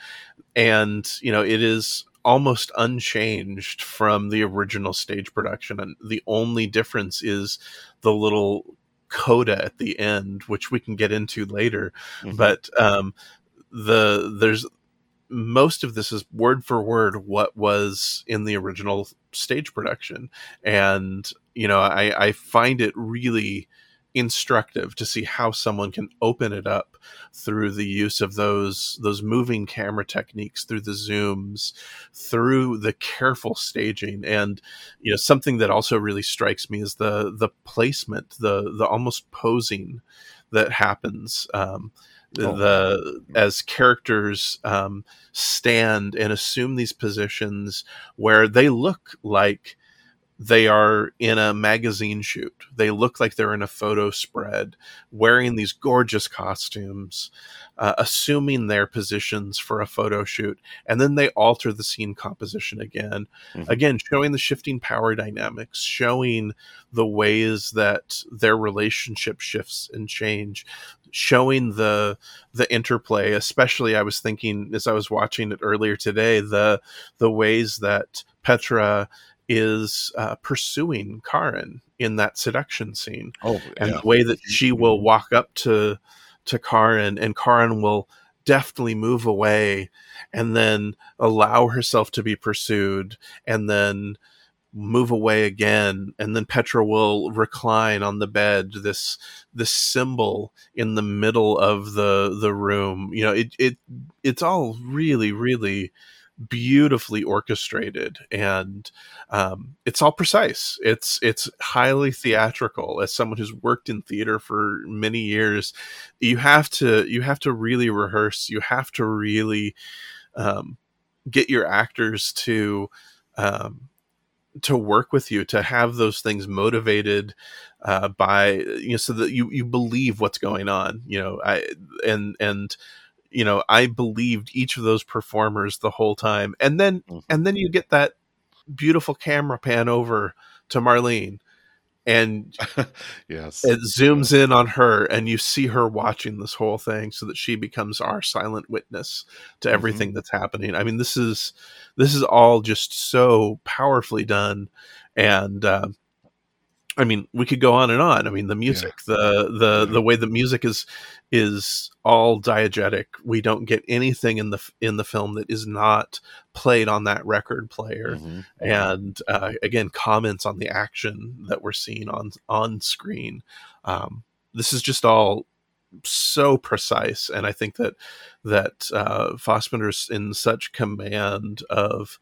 Speaker 3: And you know it is almost unchanged from the original stage production. And the only difference is the little coda at the end which we can get into later.
Speaker 1: Mhm.
Speaker 3: but um the there's most of this is word for word what was in the original stage production. And you know i i find it really instructive to see how someone can open it up through the use of those those moving camera techniques through the zooms through the careful staging and you know something that also really strikes me is the the placement the the almost posing that happens um the,
Speaker 1: Oh.
Speaker 3: the as characters um stand and assume these positions where they look like they are in a magazine shoot. They look like they're in a photo spread, wearing these gorgeous costumes, uh, assuming their positions for a photo shoot, and then they alter the scene composition again.
Speaker 1: Mhm.
Speaker 3: Again, showing the shifting power dynamics, showing the ways that their relationship shifts and change, showing the the interplay. Especially, I was thinking as I was watching it earlier today, the the ways that Petra is uh, pursuing Karin in that seduction scene,
Speaker 1: Oh,
Speaker 3: and
Speaker 1: yeah.
Speaker 3: the way that she will
Speaker 1: Mhm.
Speaker 3: walk up to to Karin, and Karin will deftly move away, and then allow herself to be pursued, and then move away again and then petra will recline on the bed this this symbol in the middle of the the room you know it it it's all really really beautifully orchestrated and um, it's all precise. It's it's highly theatrical. As someone who's worked in theater for many years you have to you have to really rehearse. You have to really um, get your actors to um, to work with you to have those things motivated uh, by you know so that you you believe what's going on you know i and and you know i believed each of those performers the whole time and then
Speaker 1: Mhm.
Speaker 3: and then you get that beautiful camera pan over to marlene and
Speaker 1: yes.
Speaker 3: it zooms in on her and you see her watching this whole thing so that she becomes our silent witness to everything that's happening i mean this is this is all just so powerfully done and uh, i mean we could go on and on. I mean the music the the
Speaker 1: Mhm.
Speaker 3: the way the music is is all diegetic. We don't get anything in the in the film that is not played on that record player.
Speaker 1: Mhm.
Speaker 3: and uh, again comments on the action that we're seeing on on screen. Um, this is just all so precise. And i think that that uh, Fassbinder's in such command of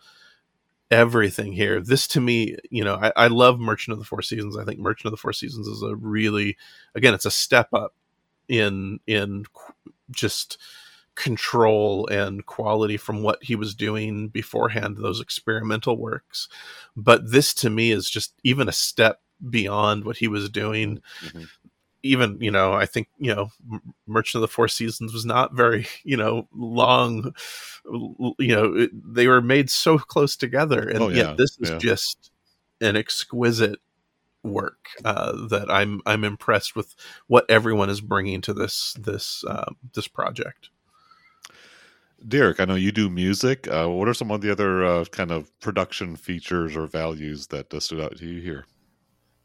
Speaker 3: everything here. This to me you know I, I love merchant of the four seasons. I think merchant of the four seasons is a really again it's a step up in in just control and quality from what he was doing beforehand those experimental works. But this to me is just even a step beyond what he was doing.
Speaker 1: Mhm.
Speaker 3: Even you know i think you know merchant of the four seasons was not very you know long you know it, they were made so close together and
Speaker 1: Oh,
Speaker 3: yet this is
Speaker 1: yeah.
Speaker 3: just an exquisite work uh, that i'm i'm impressed with what everyone is bringing to this this um, this project
Speaker 1: Derek, I know you do music. Uh, what are some of the other uh, kind of production features or values that uh, stood out to you here?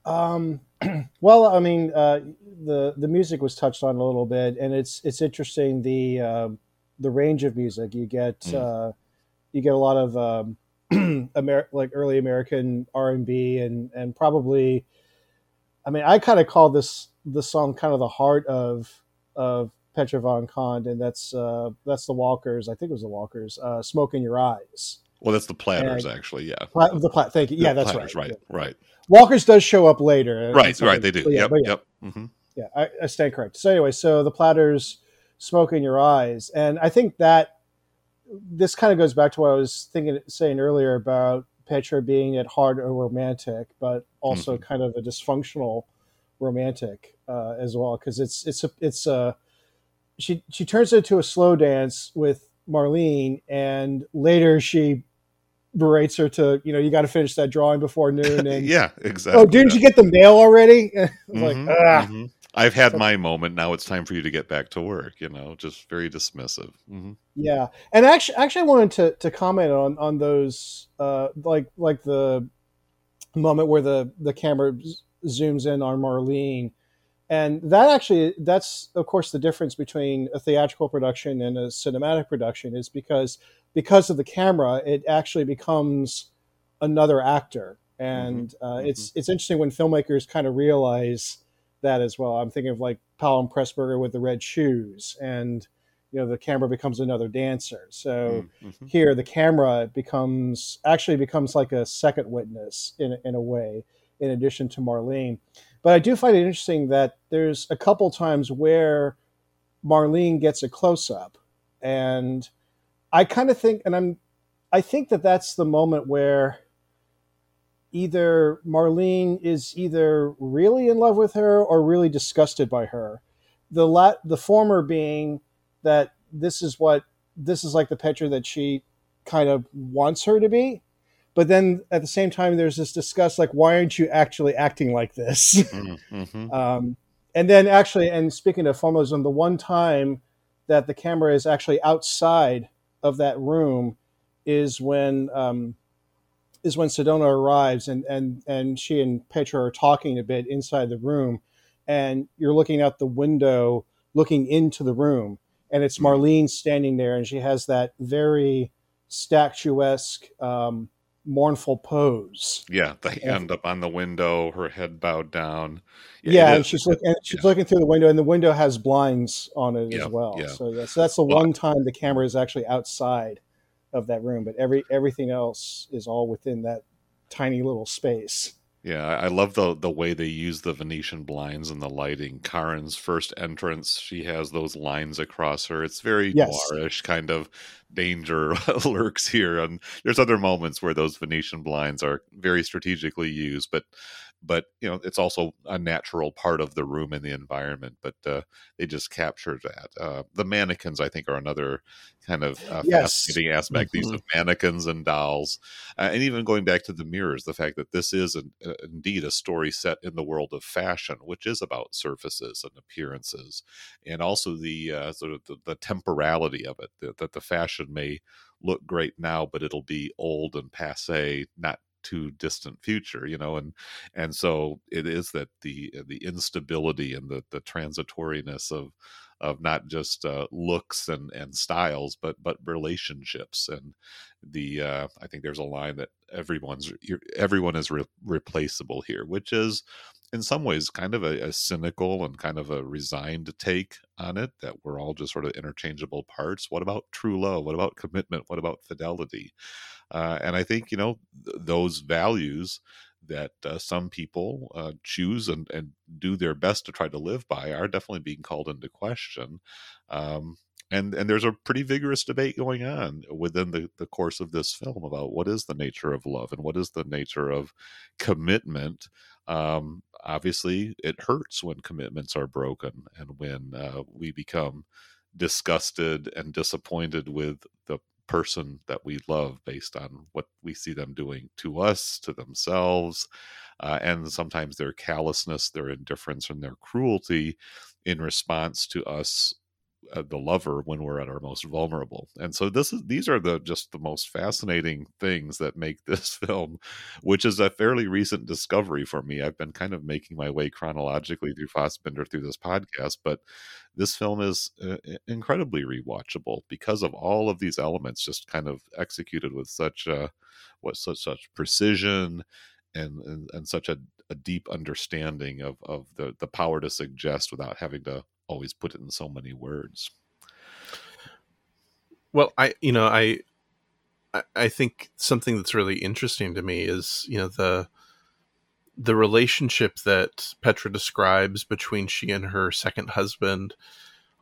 Speaker 2: Um, well, I mean, uh, the the music was touched on a little bit, and it's it's interesting the uh, the range of music you get.
Speaker 1: Mm.
Speaker 2: Uh, you get a lot of um, Amer- like early American R and B, and and probably, I mean, I kind of call this the song kind of the heart of of Petra von Kant, and that's uh, that's the Walkers. I think it was the Walkers. Uh, "Smoke in Your Eyes."
Speaker 1: Well, that's the Platters,
Speaker 2: And-
Speaker 1: actually. Yeah.
Speaker 2: Pla- the plat. Thank you. Yeah,
Speaker 1: The
Speaker 2: that's
Speaker 1: Platters,
Speaker 2: right.
Speaker 1: Right. Right.
Speaker 2: Walkers does show up later.
Speaker 1: Right. Right. They do.
Speaker 2: but yeah,
Speaker 1: yep.
Speaker 2: yeah.
Speaker 1: Yep. hmm
Speaker 2: yeah, I, I stand correct. So anyway, so the platters smoke in your eyes, and I think that this kind of goes back to what I was thinking, saying earlier about Petra being at heart a romantic, but also
Speaker 1: Mhm.
Speaker 2: kind of a dysfunctional romantic uh, as well, because it's it's a, it's a she she turns it into a slow dance with Marlene, and later she berates her to you know you got to finish that drawing before noon, and
Speaker 1: yeah. Exactly.
Speaker 2: oh, didn't you get the mail already? Was like,
Speaker 1: Mhm,
Speaker 2: ah.
Speaker 1: I've had my moment. Now it's time for you to get back to work. You know, just very dismissive. hmm
Speaker 2: Yeah, and actually, actually, I wanted to, to comment on on those, uh, like like the moment where the the camera zooms in on Marlene, and that actually that's of course the difference between a theatrical production and a cinematic production is because because of the camera, it actually becomes another actor, and uh, it's it's interesting when filmmakers kind of realize that as well. I'm thinking of like Powell and Pressburger with the red shoes, and you know the camera becomes another dancer. So
Speaker 1: hmm
Speaker 2: here, the camera becomes actually becomes like a second witness in in a way, in addition to Marlene. But I do find it interesting that there's a couple times where Marlene gets a close up, and I kind of think, and I'm, I think that that's the moment where either Marlene is either really in love with her or really disgusted by her. The la- the former being that this is what this is like the Petra that she kind of wants her to be. But then at the same time, there's this disgust like, why aren't you actually acting like this?
Speaker 1: hmm
Speaker 2: Um, and then actually, and speaking of formalism, the one time that the camera is actually outside of that room is when um, is when Sidonie arrives and and and she and Petra are talking a bit inside the room, and you're looking out the window, looking into the room, and it's. Marlene standing there, and she has that very statuesque, um, mournful pose.
Speaker 1: Yeah, the hand up on the window, her head bowed down.
Speaker 2: Yeah,
Speaker 1: it
Speaker 2: and she's looking. And she's
Speaker 1: yeah.
Speaker 2: looking through the window, and the window has blinds on it
Speaker 1: Yeah,
Speaker 2: as well.
Speaker 1: yeah.
Speaker 2: So, yeah, so that's the
Speaker 1: Well-
Speaker 2: one time the camera is actually outside of that room, but every everything else is all within that tiny little space.
Speaker 1: Yeah, I love the the way they use the Venetian blinds and the lighting. Karin's first entrance, she has those lines across her. It's very
Speaker 2: Yes.
Speaker 1: noirish kind of danger lurks here, and there's other moments where those Venetian blinds are very strategically used, but but you know it's also a natural part of the room and the environment. But uh, they just capture that. Uh, the mannequins, I think, are another kind of uh,
Speaker 2: Yes.
Speaker 1: fascinating aspect. These
Speaker 3: Mhm.
Speaker 1: of mannequins and dolls, uh, and even going back to the mirrors, the fact that this is an, uh, indeed a story set in the world of fashion, which is about surfaces and appearances, and also the uh, sort of the, the temporality of it. That, that the fashion may look great now, but it'll be old and passe, not too distant future you know and and so it is that the the instability and the the transitoriness of of not just uh, looks and and styles but but relationships. And the uh i think there's a line that everyone's everyone is re- replaceable here which is in some ways kind of a, a cynical and kind of a resigned take on it that we're all just sort of interchangeable parts. What about true love? What about commitment? What about fidelity? Uh, and i think you know th- those values that uh, some people uh, choose and, and do their best to try to live by are definitely being called into question. Um, and and there's a pretty vigorous debate going on within the, the course of this film about what is the nature of love and what is the nature of commitment. Um, obviously it hurts when commitments are broken and when uh, we become disgusted and disappointed with the person that we love based on what we see them doing to us to themselves uh, and sometimes their callousness their indifference and their cruelty in response to us the lover when we're at our most vulnerable. And so this is these are the just the most fascinating things that make this film which is a fairly recent discovery for me. I've been kind of making my way chronologically through fassbinder through this podcast but this film is uh, incredibly rewatchable because of all of these elements just kind of executed with such uh what such such precision and and, and such a, a deep understanding of of the the power to suggest without having to always put it in so many words.
Speaker 3: Well, I you know I I think something that's really interesting to me is you know the the relationship that Petra describes between she and her second husband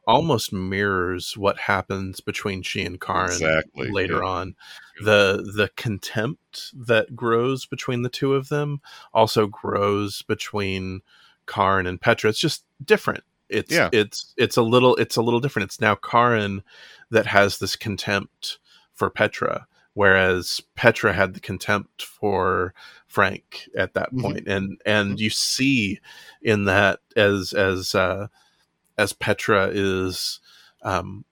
Speaker 3: almost mirrors what happens between she and Karin
Speaker 1: Exactly,
Speaker 3: later
Speaker 1: yeah.
Speaker 3: on. The the contempt that grows between the two of them also grows between Karin and Petra. It's just different. It's
Speaker 1: Yeah.
Speaker 3: it's it's a little it's a little different. It's now Karin that has this contempt for Petra, whereas Petra had the contempt for Frank at that
Speaker 1: Mhm.
Speaker 3: point. And and you see in that as as uh as Petra is um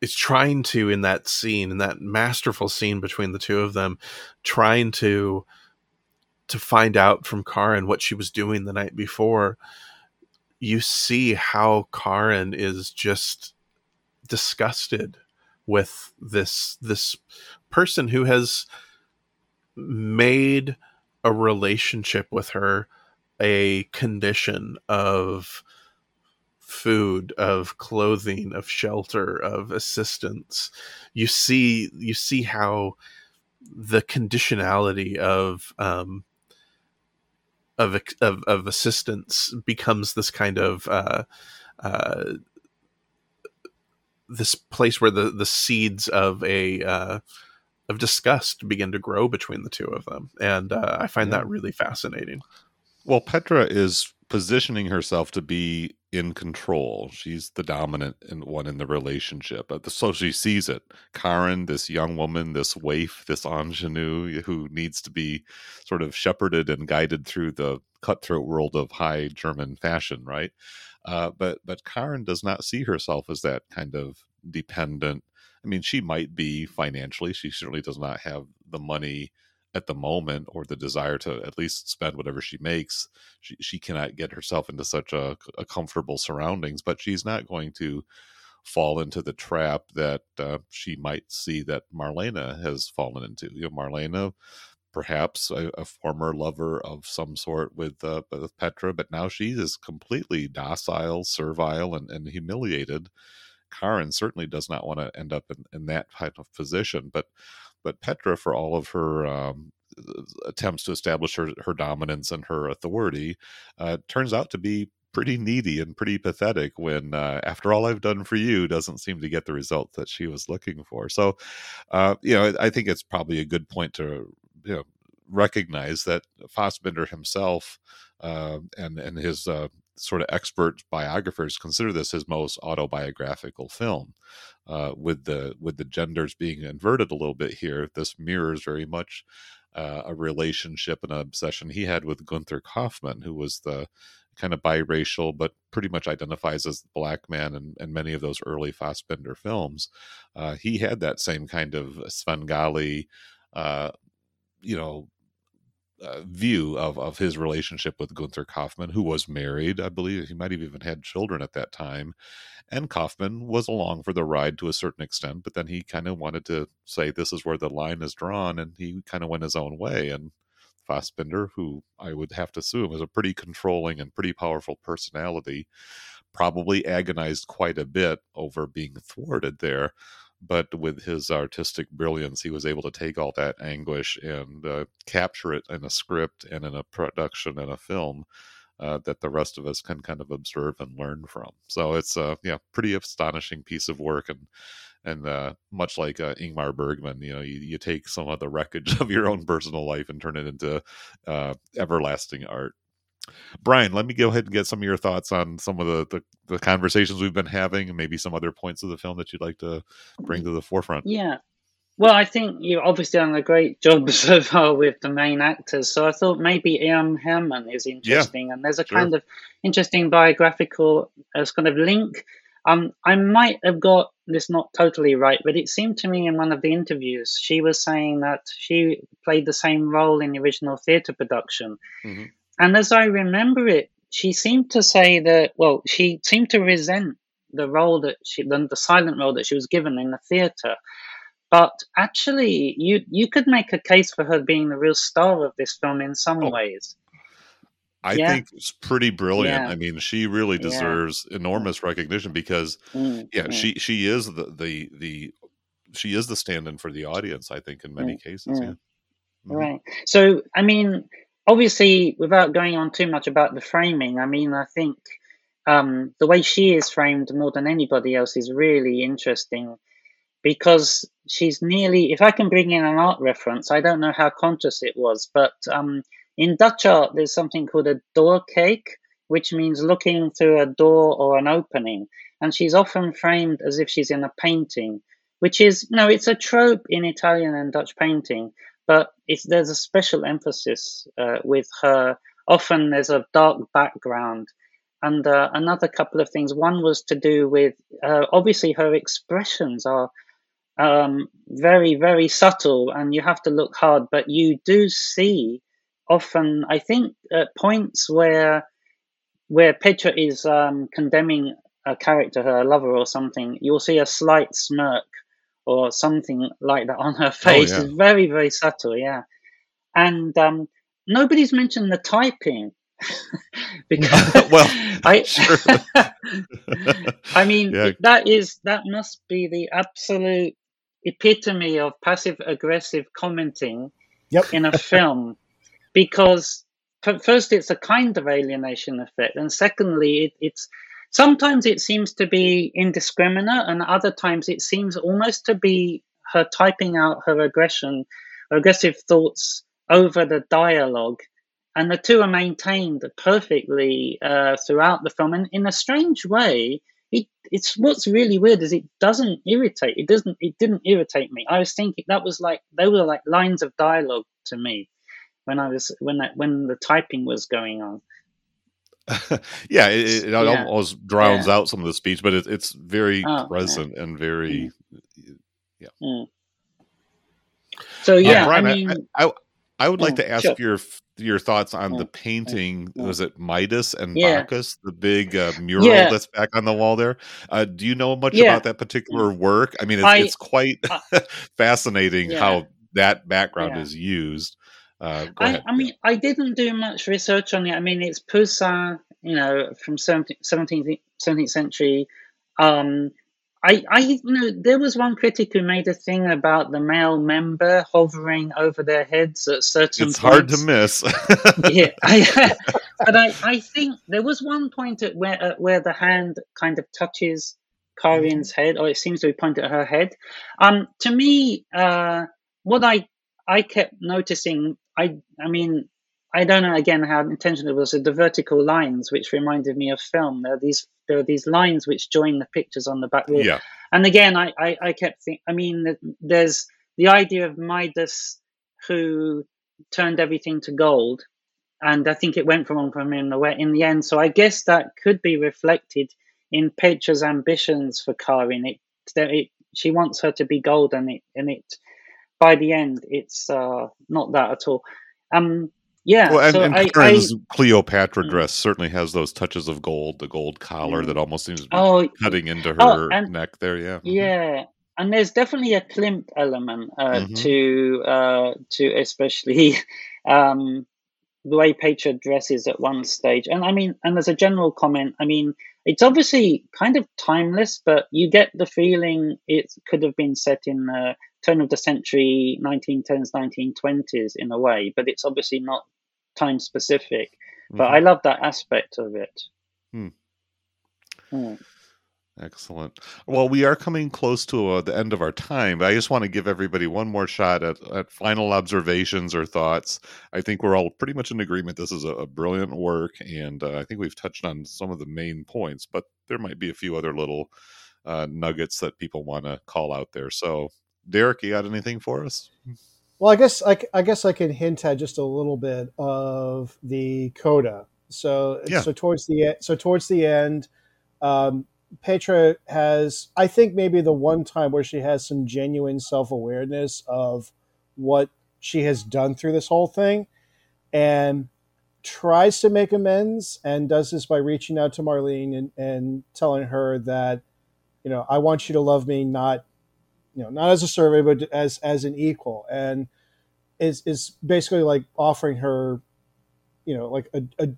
Speaker 3: is trying to in that scene in that masterful scene between the two of them trying to to find out from Karin what she was doing the night before you see how Karin is just disgusted with this this person who has made a relationship with her a condition of food of clothing of shelter of assistance. You see you see how the conditionality of um of of, of assistance becomes this kind of uh uh this place where the the seeds of a uh of disgust begin to grow between the two of them and uh, i find
Speaker 1: Yeah.
Speaker 3: that really fascinating
Speaker 1: Well, Petra is positioning herself to be in control. She's the dominant in- one in the relationship. So she sees it. Karin, this young woman, this waif, this ingenue who needs to be sort of shepherded and guided through the cutthroat world of high German fashion, right? Uh, but but Karin does not see herself as that kind of dependent. I mean, she might be financially. She certainly does not have the money at the moment or the desire to at least spend whatever she makes she, she cannot get herself into such a, a comfortable surroundings but she's not going to fall into the trap that uh, she might see that marlene has fallen into. You know marlene perhaps a, a former lover of some sort with uh, with petra but now she is completely docile servile and, and humiliated. Karin certainly does not want to end up in, in that type of position but but Petra, for all of her um, attempts to establish her, her dominance and her authority, uh, turns out to be pretty needy and pretty pathetic when, uh, after all I've done for you, doesn't seem to get the result that she was looking for. So, uh, you know, I think it's probably a good point to, you know, recognize that Fassbinder himself uh, and and his uh, sort of expert biographers consider this his most autobiographical film uh, with the with the genders being inverted a little bit here, this mirrors very much uh, a relationship and an obsession he had with Gunther Kaufmann, who was the kind of biracial but pretty much identifies as black man in, in many of those early Fassbinder films. Uh, he had that same kind of Svengali, uh, you know, uh, view of, of his relationship with Gunther Kaufmann, who was married, I believe. He might have even had children at that time. And Kaufmann was along for the ride to a certain extent, but then he kind of wanted to say this is where the line is drawn, and he kind of went his own way. And Fassbinder, who I would have to assume is a pretty controlling and pretty powerful personality, probably agonized quite a bit over being thwarted there. But with his artistic brilliance, he was able to take all that anguish and uh, capture it in a script and in a production and a film uh, that the rest of us can kind of observe and learn from. So it's a yeah pretty astonishing piece of work and and uh, much like uh, Ingmar Bergman, you know, you, you take some of the wreckage of your own personal life and turn it into uh, everlasting art. Brian, let me go ahead and get some of your thoughts on some of the, the, the conversations we've been having and maybe some other points of the film that you'd like to bring to the forefront.
Speaker 4: Yeah. Well, I think you've obviously done a great job so far with the main actors. So I thought maybe Irm Hermann is interesting, and there's a
Speaker 1: sure.
Speaker 4: kind of interesting biographical uh, kind of link. Um, I might have got this not totally right, but it seemed to me in one of the interviews she was saying that she played the same role in the original theatre production.
Speaker 1: Mhm.
Speaker 4: And as I remember it, she seemed to say that, well, she seemed to resent the role that she, the, the silent role that she was given in the theatre. But actually, you you could make a case for her being the real star of this film in some
Speaker 1: Oh,
Speaker 4: ways.
Speaker 1: I
Speaker 4: Yeah.
Speaker 1: think it's pretty brilliant.
Speaker 4: Yeah.
Speaker 1: I mean, she really
Speaker 4: Yeah.
Speaker 1: deserves enormous recognition because
Speaker 4: Mm,
Speaker 1: yeah,
Speaker 4: mm,
Speaker 1: she she is the the the she is the stand-in for the audience. I think in many cases.
Speaker 4: mm.
Speaker 1: Yeah. Mhm.
Speaker 4: Right. So, I mean, obviously, without going on too much about the framing, I mean, I think um, the way she is framed more than anybody else is really interesting because she's nearly, if I can bring in an art reference, I don't know how conscious it was, but um, in Dutch art, there's something called a door cake, which means looking through a door or an opening. And she's often framed as if she's in a painting, which is, no, it's a trope in Italian and Dutch painting, but there's a special emphasis uh, with her. Often there's a dark background. And uh, another couple of things. One was to do with uh, obviously her expressions are um, very, very subtle, and you have to look hard. But you do see often, I think, at points where where Petra is um, condemning a character, her lover or something, you'll see a slight smirk or something like that on her face.
Speaker 1: yeah.
Speaker 4: It's very, very subtle, yeah. And um, nobody's mentioned the typing. because
Speaker 1: Well,
Speaker 4: I. I mean,
Speaker 1: Yeah.
Speaker 4: that is that must be the absolute epitome of passive aggressive commenting
Speaker 2: Yep.
Speaker 4: in a film, because first it's a kind of alienation effect, and secondly, it, it's sometimes it seems to be indiscriminate, and other times it seems almost to be her typing out her aggression, aggressive thoughts over the dialogue and the two are maintained perfectly uh, throughout the film. And in a strange way, it, it's what's really weird is it doesn't irritate. It doesn't. It didn't irritate me. I was thinking that was like they were like lines of dialogue to me when I was when that when the typing was going on.
Speaker 1: yeah, it, it
Speaker 4: Yeah.
Speaker 1: almost drowns
Speaker 4: Yeah.
Speaker 1: out some of the speech, but it, it's very
Speaker 4: Oh,
Speaker 1: present and very. Yeah.
Speaker 4: So
Speaker 1: Uh,
Speaker 4: yeah,
Speaker 1: Brian,
Speaker 4: I
Speaker 1: I,
Speaker 4: mean,
Speaker 1: I, I would like
Speaker 4: Mm,
Speaker 1: to ask
Speaker 4: sure.
Speaker 1: your your thoughts on
Speaker 4: Mm,
Speaker 1: the painting.
Speaker 4: mm.
Speaker 1: Was it Midas and
Speaker 4: Yeah.
Speaker 1: Bacchus, the big uh, mural
Speaker 4: Yeah.
Speaker 1: that's back on the wall there? Uh, do you know much
Speaker 4: Yeah.
Speaker 1: about that particular work? I mean, it's,
Speaker 4: I-
Speaker 1: it's quite fascinating how that background is used. Uh,
Speaker 4: I. I mean, I didn't do much research on it. I mean, it's Poussin, you know, from 17th, 17th, 17th century. Um, I, I, you know, there was one critic who made a thing about the male member hovering over their heads at certain
Speaker 1: it's hard to miss.
Speaker 4: yeah, I, but I, I think there was one point at where uh, where the hand kind of touches Karin's head, or it seems to be pointed at her head. Um, to me, uh, what I I kept noticing, I I mean, I don't know again how intentional it was. The vertical lines, which reminded me of film. There are these there are these lines which join the pictures on the back wall.
Speaker 1: yeah,
Speaker 4: And again, I, I, I kept thinking, I mean, there's the idea of Midas who turned everything to gold. And I think it went from from in the way in the end. So I guess that could be reflected in Petra's ambitions for Karin. It, that it she wants her to be gold, and it and it by the end it's uh, not that at all. Um, yeah.
Speaker 1: well, and,
Speaker 4: so
Speaker 1: and
Speaker 4: I, I
Speaker 1: Cleopatra
Speaker 4: Mm.
Speaker 1: dress certainly has those touches of gold, the gold collar
Speaker 4: Mm.
Speaker 1: that almost seems to be
Speaker 4: oh
Speaker 1: cutting into her
Speaker 4: Oh, and-
Speaker 1: neck there. Yeah, Mhm.
Speaker 4: Yeah, and there's definitely a Klimt element uh,
Speaker 1: Mhm.
Speaker 4: to uh, to especially um, the way Petra dresses at one stage. And I mean, and as a general comment, I mean, it's obviously kind of timeless, but you get the feeling it could have been set in the turn of the century, 1910s, 1920s in a way, but it's obviously not time specific. But
Speaker 1: Mhm.
Speaker 4: I love that aspect of it.
Speaker 1: Hmm.
Speaker 4: Hmm.
Speaker 1: Excellent. Well, we are coming close to uh, the end of our time, but I just want to give everybody one more shot at, at final observations or thoughts. I think we're all pretty much in agreement. This is a, a brilliant work, and uh, I think we've touched on some of the main points, but there might be a few other little uh, nuggets that people want to call out there. So, Derek, you got anything for us?
Speaker 2: Well, I guess I, I guess I can hint at just a little bit of the coda. So
Speaker 1: Yeah.
Speaker 2: so towards the so towards the end, um, Petra has I think maybe the one time where she has some genuine self awareness of what she has done through this whole thing, and tries to make amends and does this by reaching out to Marlene and, and telling her that you know I want you to love me not you know not as a survey but as as an equal and is is basically like offering her you know like a, a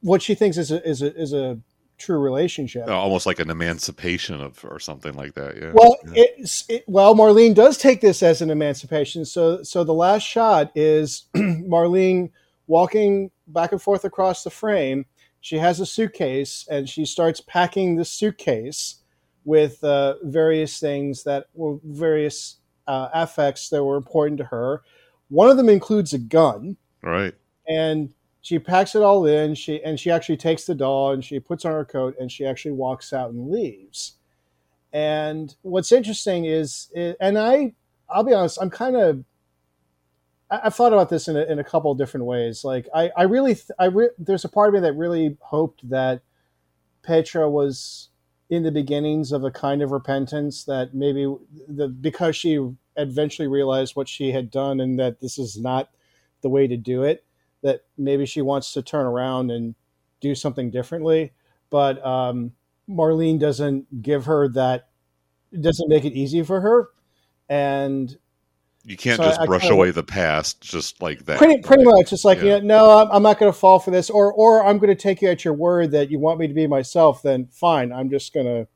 Speaker 2: what she thinks is a is a is a true relationship
Speaker 1: almost like an emancipation of or something like that. Yeah.
Speaker 2: well
Speaker 1: Yeah.
Speaker 2: it, well marlene does take this as an emancipation so so the last shot is marlene walking back and forth across the frame she has a suitcase and she starts packing the suitcase with uh, various things that were various uh, affects that were important to her one of them includes a gun
Speaker 1: right.
Speaker 2: and she packs it all in she and she actually takes the doll and she puts on her coat and she actually walks out and leaves and what's interesting is and i i'll be honest i'm kind of I've thought about this in a, in a couple of different ways. Like I, I really, th- I re- there's a part of me that really hoped that Petra was in the beginnings of a kind of repentance that maybe the because she eventually realized what she had done and that this is not the way to do it. That maybe she wants to turn around and do something differently. But um, Marlene doesn't give her that. Doesn't make it easy for her, and
Speaker 1: You can't
Speaker 2: So
Speaker 1: just
Speaker 2: I
Speaker 1: brush away the past just like that.
Speaker 2: pretty pretty much it's like
Speaker 1: Yeah.
Speaker 2: you know, no I'm, I'm not going to fall for this or or i'm going to take you at your word that you want me to be myself then fine i'm just going to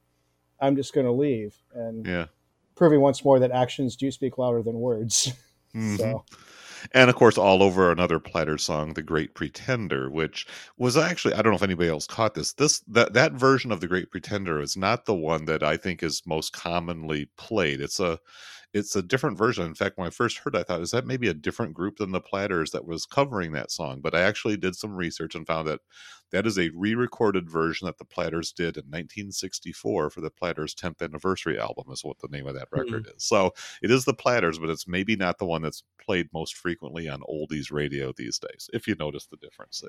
Speaker 2: i'm just to leave and
Speaker 1: Yeah.
Speaker 2: proving once more that actions do speak louder than words
Speaker 1: Mhm.
Speaker 2: so
Speaker 1: And of course, all over another Platter song, "The Great Pretender," which was actually I don't know if anybody else caught this. This that that version of "The Great Pretender" is not the one that I think is most commonly played. It's a it's a different version. In fact, when I first heard, it, I thought, is that maybe a different group than the Platters that was covering that song? But I actually did some research and found that that is a re-recorded version that the Platters did in 1964 for the Platters' 10th anniversary album. Is what the name of that record is. So it is the Platters, but it's maybe not the one that's played most frequently on oldies radio these days. If you notice the difference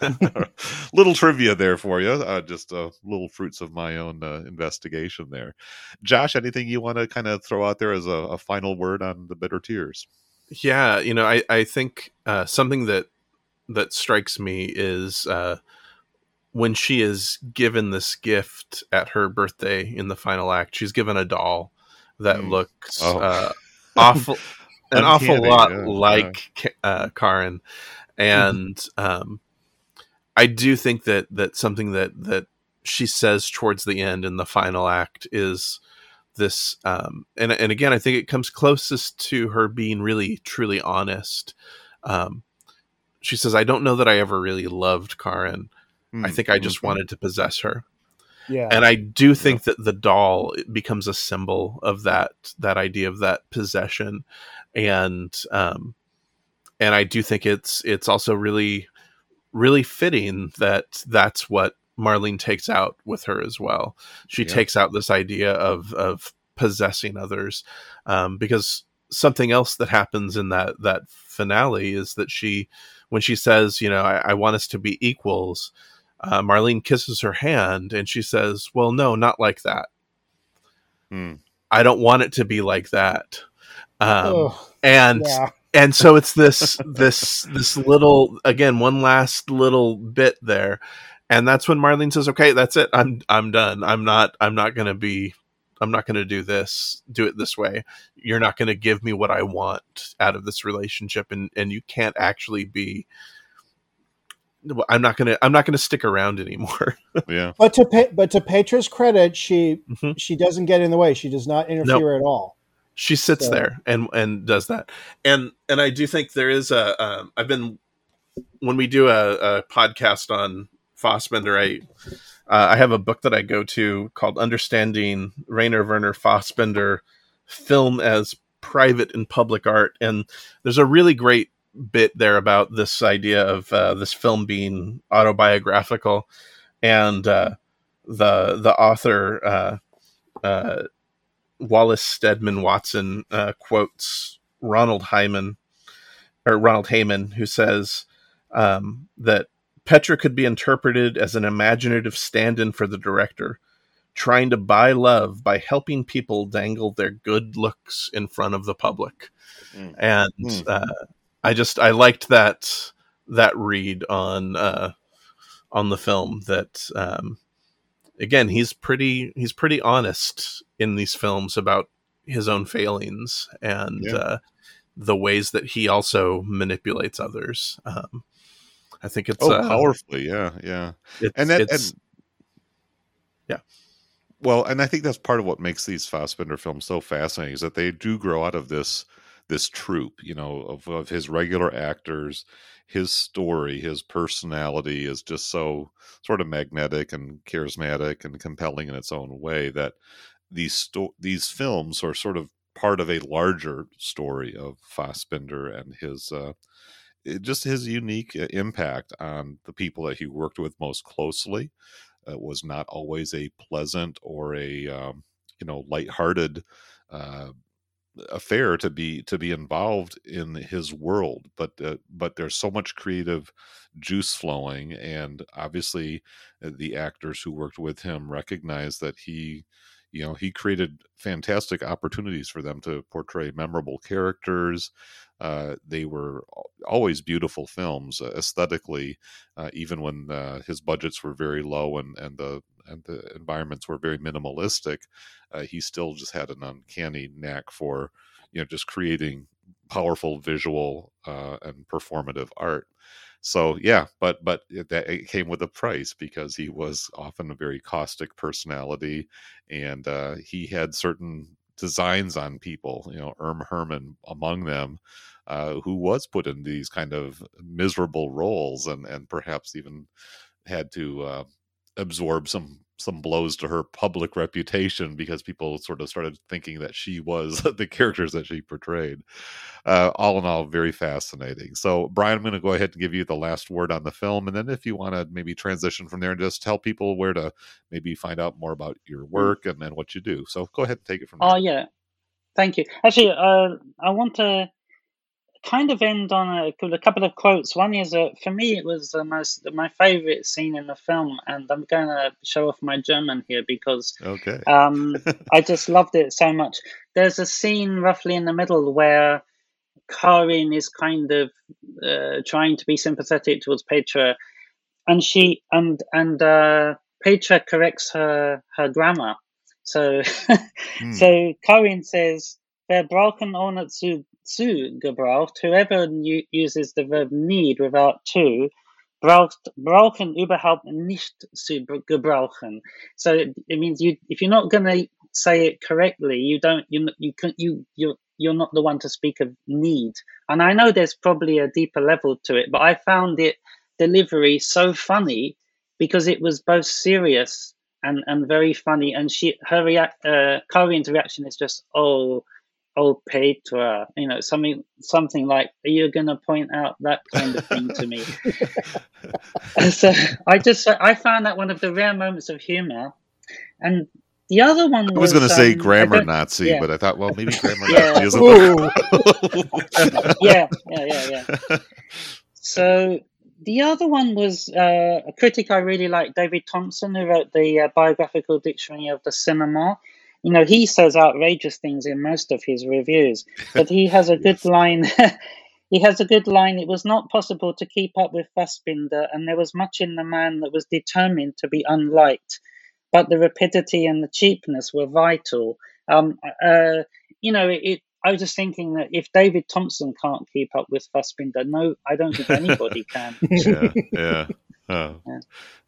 Speaker 1: there, little trivia there for you. Uh, just uh, little fruits of my own uh, investigation there. Josh, anything you want to kind of throw out there as a, a final word on the bitter tears?
Speaker 3: Yeah, you know, I I think uh, something that that strikes me is uh, when she is given this gift at her birthday in the final act. She's given a doll that
Speaker 1: Mm.
Speaker 3: looks
Speaker 1: Oh.
Speaker 3: uh, awful, an awful lot
Speaker 1: yeah,
Speaker 3: like Ka- uh, Karin, and um, I do think that that something that that she says towards the end in the final act is this um and and again i think it comes closest to her being really truly honest um she says i don't know that i ever really loved karin i think i just
Speaker 1: Mhm.
Speaker 3: wanted to possess her.
Speaker 2: Yeah.
Speaker 3: And i do think that the doll becomes a symbol of that that idea of that possession. And um and i do think it's it's also really really fitting that that's what marlene takes out with her as well. She
Speaker 1: Yeah.
Speaker 3: takes out this idea of of possessing others um because something else that happens in that that finale is that she when she says you know i, I want us to be equals uh, Marlene kisses her hand and she says, Well, no, not like that.
Speaker 1: Hmm.
Speaker 3: I don't want it to be like that. Um,
Speaker 2: Ugh,
Speaker 3: and
Speaker 2: yeah
Speaker 3: and so it's this this this little again one last little bit there and that's when marlene says okay that's it i'm i'm done i'm not i'm not gonna be i'm not gonna do this do it this way you're not gonna give me what i want out of this relationship and and you can't actually be i'm not gonna i'm not gonna stick around anymore
Speaker 1: Yeah.
Speaker 2: but to pa- but to petra's credit she
Speaker 3: Mhm.
Speaker 2: she doesn't get in the way she does not interfere at all
Speaker 3: she sits
Speaker 2: So-
Speaker 3: there and and does that and and i do think there is a um, i've been when we do a, a podcast on Fassbinder, I uh, I have a book that I go to called Understanding Rainer Werner Fassbinder Film as Private and Public Art. And there's a really great bit there about this idea of uh, this film being autobiographical. And uh, the, the author, uh, uh, Wallace Steadman Watson, uh, quotes Ronald Hyman, or Ronald Hayman, who says um, that Petra could be interpreted as an imaginative stand in for the director, trying to buy love by helping people dangle their good looks in front of the public.
Speaker 1: Mm.
Speaker 3: And
Speaker 1: Mm.
Speaker 3: I just I liked that that read on uh, on the film that um, again he's pretty he's pretty honest in these films about his own failings and
Speaker 1: Yeah.
Speaker 3: uh, the ways that he also manipulates others. Um, I think it's
Speaker 1: Oh,
Speaker 3: uh,
Speaker 1: powerfully, yeah, yeah. And that-
Speaker 3: it's Yeah.
Speaker 1: Well, and I think that's part of what makes these Fassbinder films so fascinating is that they do grow out of this this troupe, you know, of, of his regular actors. His story, his personality is just so sort of magnetic and charismatic and compelling in its own way that these sto- these films are sort of part of a larger story of Fassbinder and his uh, just his unique uh, impact on the people that he worked with most closely. It was not always a pleasant or a um, you know lighthearted uh, affair to be to be involved in his world, but uh, but there's so much creative juice flowing, and obviously uh, the actors who worked with him recognized that he you know he created fantastic opportunities for them to portray memorable characters. Uh, they were always beautiful films uh, aesthetically uh, even when uh, his budgets were very low and and the and the environments were very minimalistic uh, he still just had an uncanny knack for you know just creating powerful visual uh, and performative art. So yeah but but it, that it came with a price because he was often a very caustic personality and uh, he had certain designs on people you know erm herman among them uh, who was put in these kind of miserable roles and and perhaps even had to uh, absorb some some blows to her public reputation because people sort of started thinking that she was the characters that she portrayed. Uh, all in all, very fascinating. So, Brian, I'm going to go ahead and give you the last word on the film, and then if you want to maybe transition from there and just tell people where to maybe find out more about your work and then what you do. So, go ahead and take it from
Speaker 4: Oh
Speaker 1: there.
Speaker 4: yeah, thank you. Actually, uh, I want to kind of end on a, a couple of quotes. One is, uh, for me, it was the most my favorite scene in the film, and I'm going to show off my German here because
Speaker 1: Okay.
Speaker 4: um, I just loved it so much. There's a scene roughly in the middle where Karin is kind of uh, trying to be sympathetic towards Petra, and she and and uh, Petra corrects her her grammar. So
Speaker 1: Hmm.
Speaker 4: so Karin says, "Wer ohne zu, zu gebraucht." Whoever uses the verb need without to braucht brauchen überhaupt nicht zu gebrauchen. So it, it means you if you're not going to say it correctly, you don't, you, you can, you, you, you're not the one to speak of need. And I know there's probably a deeper level to it, but I found it delivery so funny because it was both serious and, and very funny. And she her react uh, Karin's reaction is just oh oh Petra, you know something something like are you going to point out that kind of thing to me? so I just I found that one of the rare moments of humor, and the other one
Speaker 1: I was going to say
Speaker 4: um, I
Speaker 1: grammar Nazi,
Speaker 4: yeah.
Speaker 1: but I thought, well, maybe grammar
Speaker 4: Yeah.
Speaker 1: Nazi isn't
Speaker 2: Ooh.
Speaker 1: the
Speaker 4: yeah, yeah, yeah, yeah. So the other one was uh, a critic I really like, David Thomson, who wrote the uh, biographical dictionary of the cinema. You know, he says outrageous things in most of his reviews, but he has a good line. he has a good line. It was not possible to keep up with Fassbinder, and there was much in the man that was determined to be unliked, but the rapidity and the cheapness were vital. Um, uh, you know, it, I was just thinking that if David Thomson can't keep up with Fassbinder, no, I don't think anybody can.
Speaker 1: yeah, yeah. Uh,
Speaker 4: Yeah.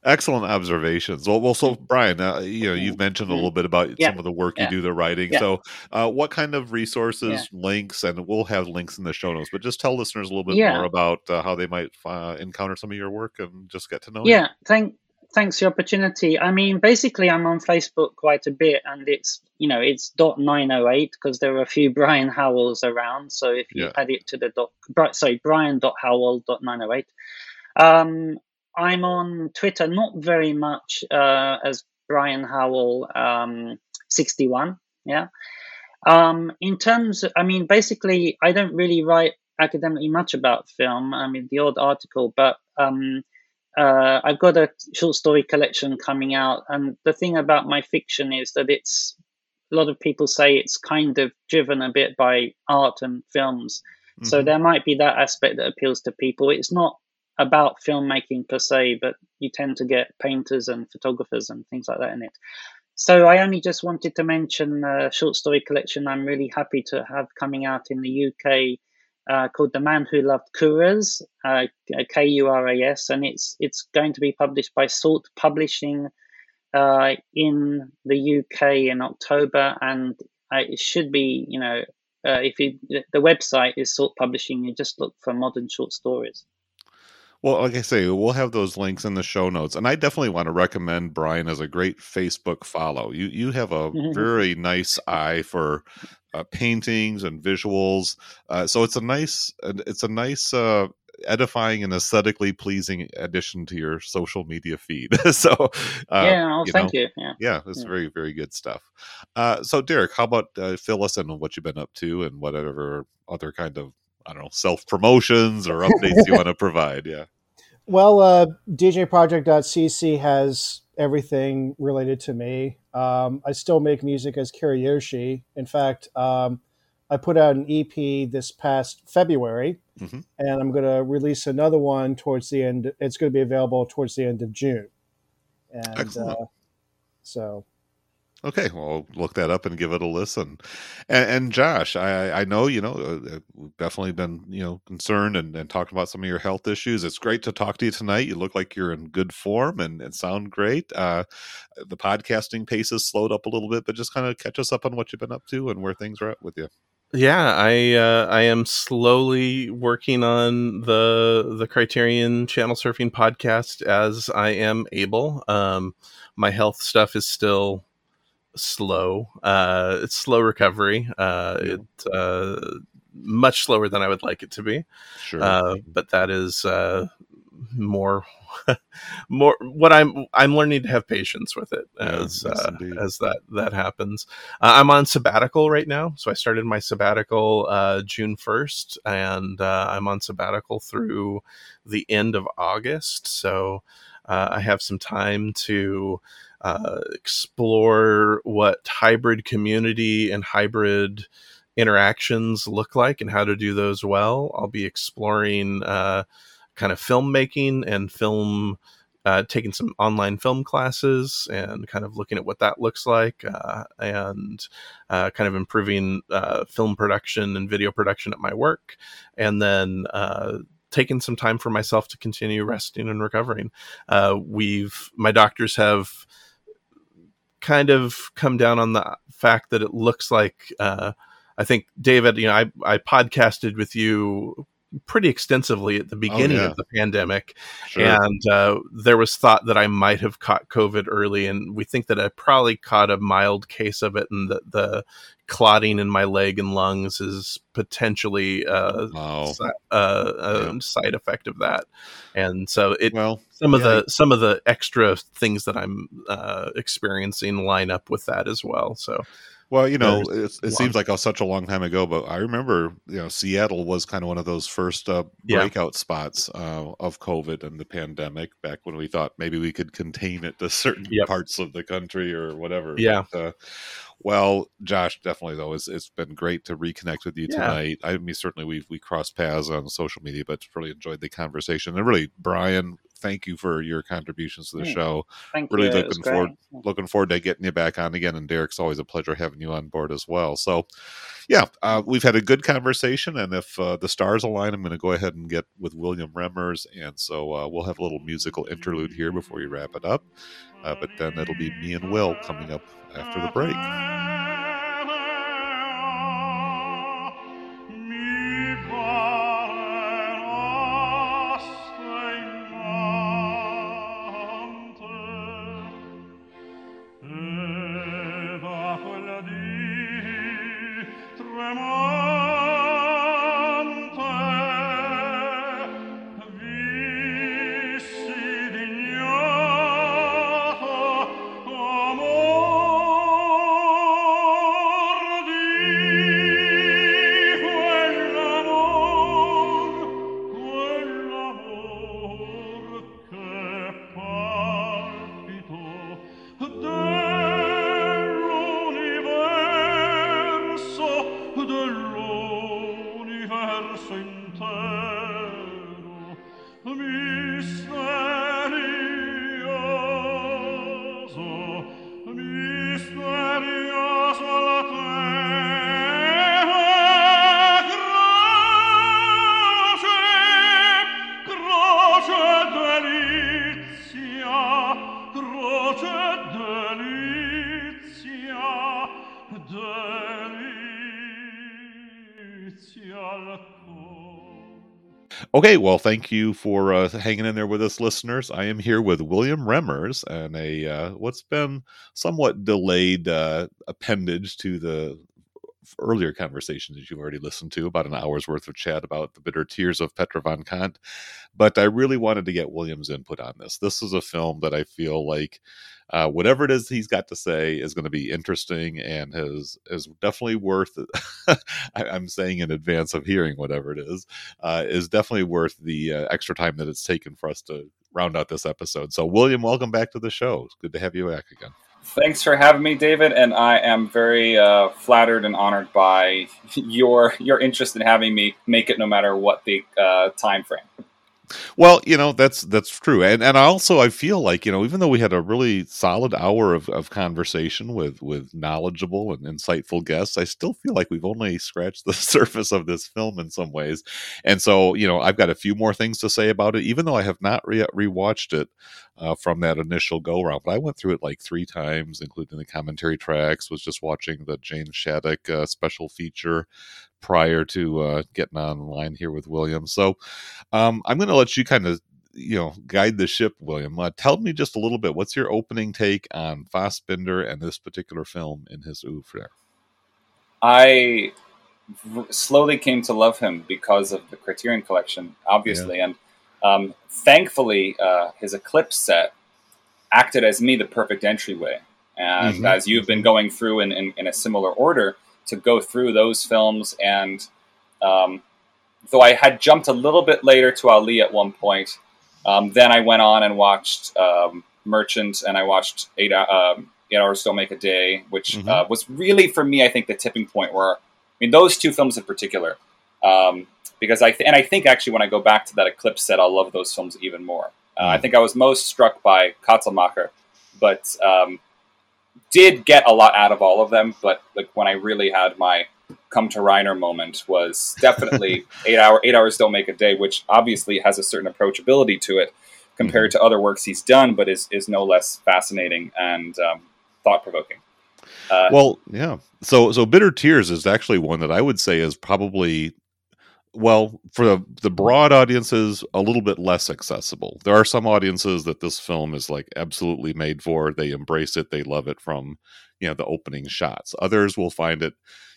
Speaker 1: Excellent observations. Well, well, so Brian, uh, you know, you've mentioned a
Speaker 4: Mhm.
Speaker 1: little bit about
Speaker 4: Yeah.
Speaker 1: some of the work you
Speaker 4: Yeah.
Speaker 1: do, the writing. So, uh, what kind of resources, links, and we'll have links in the show notes. But just tell listeners a little bit more about uh, how they might uh, encounter some of your work and just get to know you.
Speaker 4: Yeah, thank thanks for the opportunity. I mean, basically, I'm on Facebook quite a bit, and it's you know it's dot nine oh eight because there are a few Brian Howells around. So if you add it to the dot, sorry, Brian dot Howell dot nine oh eight. Um, I'm on Twitter, not very much uh, as Brian Howell um, sixty one. Yeah. Um, in terms, I mean, basically, I don't really write academically much about film. I mean, the odd article, but um, uh, I've got a short story collection coming out, and the thing about my fiction is that it's a lot of people say it's kind of driven a bit by art and films. So
Speaker 1: Mhm.
Speaker 4: there might be that aspect that appeals to people. It's not about filmmaking per se, but you tend to get painters and photographers and things like that in it. So I only just wanted to mention a short story collection I'm really happy to have coming out in the UK uh, called "The Man Who Loved Kuras," uh, K U R A S, and it's it's going to be published by Salt Publishing uh, in the UK in October, and uh, it should be you know uh, if you the website is Salt Publishing, you just look for modern short stories.
Speaker 1: Well, like I say, we'll have those links in the show notes, and I definitely want to recommend Brian as a great Facebook follow. You you have a
Speaker 4: Mhm.
Speaker 1: very nice eye for uh, paintings and visuals, uh, so it's a nice it's a nice uh, edifying and aesthetically pleasing addition to your social media feed. so, uh,
Speaker 4: yeah, oh,
Speaker 1: you
Speaker 4: thank
Speaker 1: know,
Speaker 4: you. Yeah.
Speaker 1: yeah, it's
Speaker 4: Yeah.
Speaker 1: very very good stuff. Uh, so, Derek, how about uh, fill us in on what you've been up to and whatever other kind of I don't know self promotions or updates you want to provide? Yeah.
Speaker 2: Well, uh, DJProject.cc has everything related to me. Um, I still make music as Karayoshi. In fact, um, I put out an EP this past February,
Speaker 1: Mhm.
Speaker 2: and I'm going to release another one towards the end. It's going to be available towards the end of June. And
Speaker 1: Excellent.
Speaker 2: uh, so,
Speaker 1: Okay, well, look that up and give it a listen. And, and Josh, I, I know you know uh, uh, we've definitely been you know concerned and, and talked about some of your health issues. It's great to talk to you tonight. You look like you're in good form and, and sound great. Uh, the podcasting pace has slowed up a little bit, but just kind of catch us up on what you've been up to and where things are at with you.
Speaker 3: Yeah, I uh, I am slowly working on the the Criterion Channel Surfing podcast as I am able. Um, my health stuff is still slow. Uh, it's slow recovery. Uh,
Speaker 1: Yeah.
Speaker 3: It's uh, much slower than I would like it to be.
Speaker 1: Sure.
Speaker 3: Uh, but that is uh, more more what I'm I'm learning to have patience with it
Speaker 1: Yeah,
Speaker 3: as
Speaker 1: yes,
Speaker 3: uh, as that that happens. Uh, I'm on sabbatical right now, so I started my sabbatical uh, June first, and uh, I'm on sabbatical through the end of August. So uh, I have some time to uh, explore what hybrid community and hybrid interactions look like and how to do those well. I'll be exploring uh, kind of filmmaking and film, uh, taking some online film classes and kind of looking at what that looks like uh, and uh, kind of improving uh, film production and video production at my work. And then uh, taking some time for myself to continue resting and recovering. We've, my doctors have kind of come down on the fact that it looks like uh, I think David, you know, I I podcasted with you pretty extensively at the beginning
Speaker 1: yeah.
Speaker 3: of the pandemic,
Speaker 1: sure.
Speaker 3: and uh, there was thought that I might have caught COVID early, and we think that I probably caught a mild case of it, and that the clotting in my leg and lungs is potentially uh,
Speaker 1: wow.
Speaker 3: si- uh, a side effect of that, and so it
Speaker 1: Well,
Speaker 3: some of the some of the extra things that I'm uh, experiencing line up with that as well. So
Speaker 1: Well, you know, it, it seems like such a long time ago, but I remember, you know, Seattle was kind of one of those first uh,
Speaker 3: Yeah.
Speaker 1: breakout spots uh, of COVID and the pandemic back when we thought maybe we could contain it to certain
Speaker 3: Yep.
Speaker 1: parts of the country or whatever.
Speaker 3: Yeah.
Speaker 1: But, uh, well, Josh, definitely though, it's, it's been great to reconnect with you
Speaker 3: Yeah.
Speaker 1: tonight. I mean, certainly we we crossed paths on social media, but really enjoyed the conversation. And really, Brian, thank you for your contributions to the
Speaker 4: Yeah.
Speaker 1: show.
Speaker 4: Thank
Speaker 1: Really
Speaker 4: you.
Speaker 1: looking forward-
Speaker 4: great.
Speaker 1: Looking forward to getting you back on again. And Derek's always a pleasure having you on board as well. So, yeah, uh, we've had a good conversation. And if uh, the stars align, I'm going to go ahead and get with William Remmers. And so uh, we'll have a little musical interlude here before we wrap it up. Uh, but then it'll be me and Will coming up after the break. Okay, well, thank you for uh, hanging in there with us, listeners. I am here with William Remmers and a uh, what's been somewhat delayed uh, appendage to the earlier conversations that you've already listened to, about an hour's worth of chat about the bitter tears of Petra von Kant. But I really wanted to get William's input on this. This is a film that I feel like uh, whatever it is he's got to say is going to be interesting and is is definitely worth. I, I'm saying in advance of hearing whatever it is, uh, is definitely worth the uh, extra time that it's taken for us to round out this episode. So, William, welcome back to the show. It's good to have you back again.
Speaker 5: Thanks for having me, David, and I am very uh, flattered and honored by your your interest in having me make it, no matter what the uh, time frame.
Speaker 1: Well, you know that's that's true, and and also I feel like you know even though we had a really solid hour of, of conversation with with knowledgeable and insightful guests, I still feel like we've only scratched the surface of this film in some ways, and so you know I've got a few more things to say about it, even though I have not re- rewatched it uh, from that initial go round. But I went through it like three times, including the commentary tracks. Was just watching the Jane Shattuc uh, special feature prior to uh, getting online here with William. So um, I'm going to let you kind of you know guide the ship, William. Uh, tell me just a little bit. What's your opening take on Fassbinder and this particular film in his oeuvre?
Speaker 5: I slowly came to love him because of the Criterion Collection, obviously, and um, thankfully, uh, his Eclipse set acted as me the perfect entryway. And
Speaker 1: Mhm.
Speaker 5: as you've been going through in, in, in a similar order, to go through those films, and um, though I had jumped a little bit later to Ali at one point, um, then I went on and watched um, Merchant, and I watched Eight, Hou- um, Eight Hours Don't Make a Day, which
Speaker 1: Mhm.
Speaker 5: uh, was really for me, I think, the tipping point where I mean those two films in particular, um, because I th- and I think actually when I go back to that Eclipse set, I'll love those films even more. Uh, I
Speaker 1: Mm.
Speaker 5: think I was most struck by Katzelmacher, but um, did get a lot out of all of them. But like when I really had my come to Rainer moment was definitely eight hour eight hours don't make a day, which obviously has a certain approachability to it compared to other works he's done, but is is no less fascinating and um, thought provoking. Uh,
Speaker 1: Well, yeah. So so Bitter Tears is actually one that I would say is probably well for the, the broad audiences a little bit less accessible. There are some audiences that this film is like absolutely made for. They embrace it, they love it from you know the opening shots. Others will find it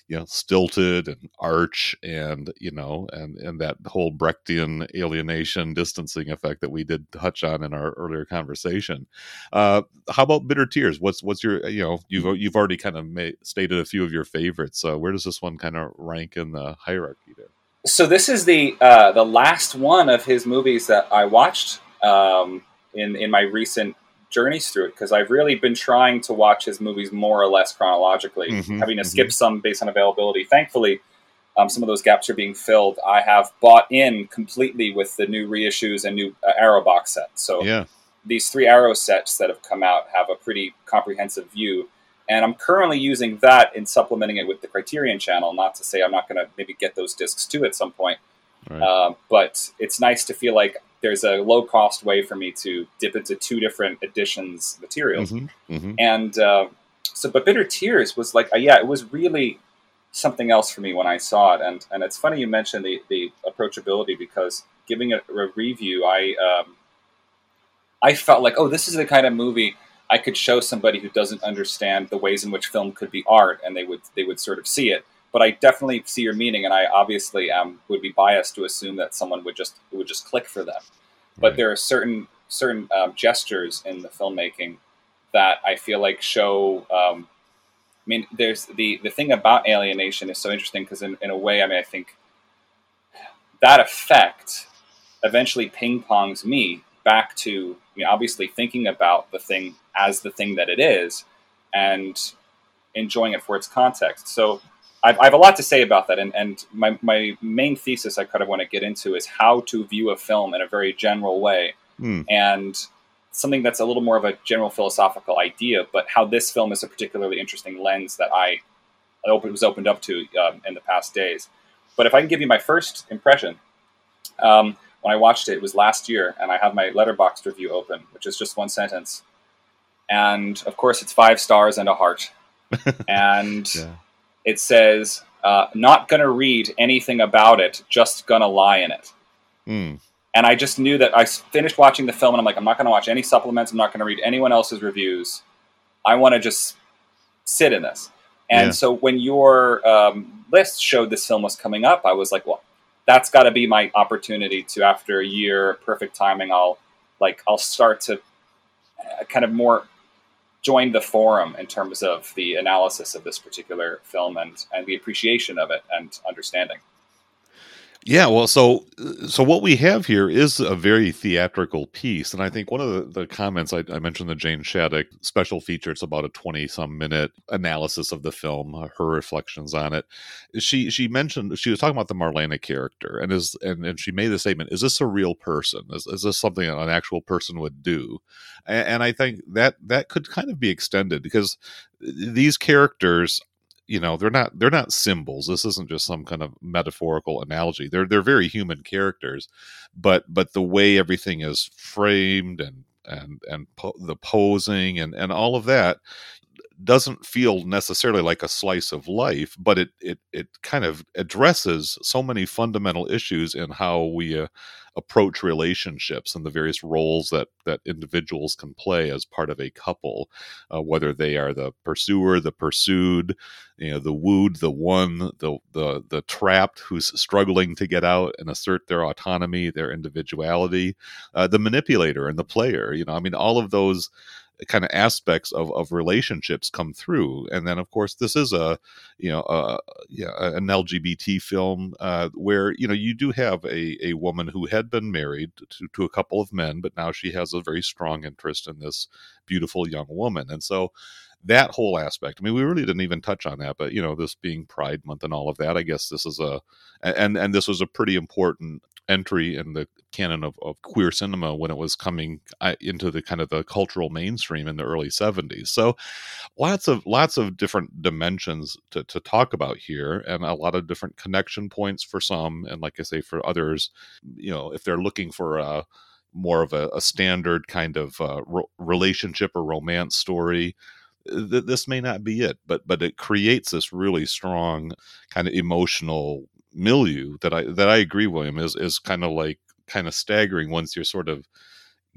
Speaker 1: you know stilted and arch and you know and and that whole brechtian alienation distancing effect that we did touch on in our earlier conversation uh how about bitter tears what's what's your you know you've you've already kind of made, stated a few of your favorites uh, where does this one kind of rank in the hierarchy there
Speaker 5: so this is the uh, the last one of his movies that I watched um, in in my recent journeys through it because I've really been trying to watch his movies more or less chronologically,
Speaker 1: Mhm,
Speaker 5: having to
Speaker 1: mhm.
Speaker 5: skip some based on availability. Thankfully, um, some of those gaps are being filled. I have bought in completely with the new reissues and new uh, Arrow box set. So
Speaker 1: Yeah.
Speaker 5: these three Arrow sets that have come out have a pretty comprehensive view. And I'm currently using that in supplementing it with the Criterion channel. Not to say I'm not going to maybe get those discs too at some point,
Speaker 1: Right.
Speaker 5: um, but it's nice to feel like there's a low cost way for me to dip into two different editions materials.
Speaker 1: Mhm, mhm.
Speaker 5: And uh, so, but Bitter Tears was like, uh, yeah, it was really something else for me when I saw it. And and it's funny you mentioned the the approachability because giving it a review, I um, I felt like, oh, this is the kind of movie I could show somebody who doesn't understand the ways in which film could be art, and they would they would sort of see it. But I definitely see your meaning, and I obviously um, would be biased to assume that someone would just would just click for them. But
Speaker 1: Right.
Speaker 5: there are certain certain um, gestures in the filmmaking that I feel like show. Um, I mean, there's the the thing about alienation is so interesting because in, in a way, I mean, I think that effect eventually ping pongs me back to you know, obviously thinking about the thing as the thing that it is and enjoying it for its context. So I've, I have a lot to say about that. And, and my, my main thesis I kind of want to get into is how to view a film in a very general way
Speaker 1: Hmm.
Speaker 5: and something that's a little more of a general philosophical idea, but how this film is a particularly interesting lens that I open, was opened up to um, in the past days. But if I can give you my first impression, um, when I watched it, it was last year, and I have my Letterboxd review open, which is just one sentence. And of course, it's five stars and a heart. and
Speaker 1: Yeah.
Speaker 5: it says, uh, not going to read anything about it, just going to lie in it.
Speaker 1: Hmm.
Speaker 5: And I just knew that I finished watching the film and I'm like, I'm not going to watch any supplements. I'm not going to read anyone else's reviews. I want to just sit in this. And
Speaker 1: Yeah.
Speaker 5: so when your um, list showed this film was coming up, I was like, well, that's got to be my opportunity to, after a year, perfect timing, I'll like, I'll start to uh, kind of more join the forum in terms of the analysis of this particular film and, and the appreciation of it and understanding.
Speaker 1: Yeah, well, so so what we have here is a very theatrical piece, and I think one of the, the comments I, I mentioned the Jane Shattuc special feature. It's about a twenty some minute analysis of the film, uh, her reflections on it. She she mentioned she was talking about the Marlene character, and is and, and she made the statement: Is this a real person? Is, is this something an actual person would do? And, and I think that that could kind of be extended because these characters you know they're not they're not symbols. This isn't just some kind of metaphorical analogy. They're they're very human characters but but the way everything is framed and and and po- the posing and and all of that doesn't feel necessarily like a slice of life but it it it kind of addresses so many fundamental issues in how we uh, approach relationships and the various roles that that individuals can play as part of a couple uh, whether they are the pursuer the pursued you know the wooed the one the the the trapped who's struggling to get out and assert their autonomy their individuality uh, the manipulator and the player you know i mean all of those kind of aspects of, of relationships come through. And then of course this is a you know a, yeah, an lgbt film uh, where you know you do have a, a woman who had been married to, to a couple of men but now she has a very strong interest in this beautiful young woman. And so that whole aspect. I mean, we really didn't even touch on that, but you know, this being Pride Month and all of that, I guess this is a and and this was a pretty important entry in the canon of, of queer cinema when it was coming uh, into the kind of the cultural mainstream in the early 70s so lots of lots of different dimensions to, to talk about here and a lot of different connection points for some and like i say for others you know if they're looking for a more of a, a standard kind of uh, ro- relationship or romance story th- this may not be it, but but it creates this really strong kind of emotional milieu that I that I agree, William, is is kind of like kind of staggering once you're sort of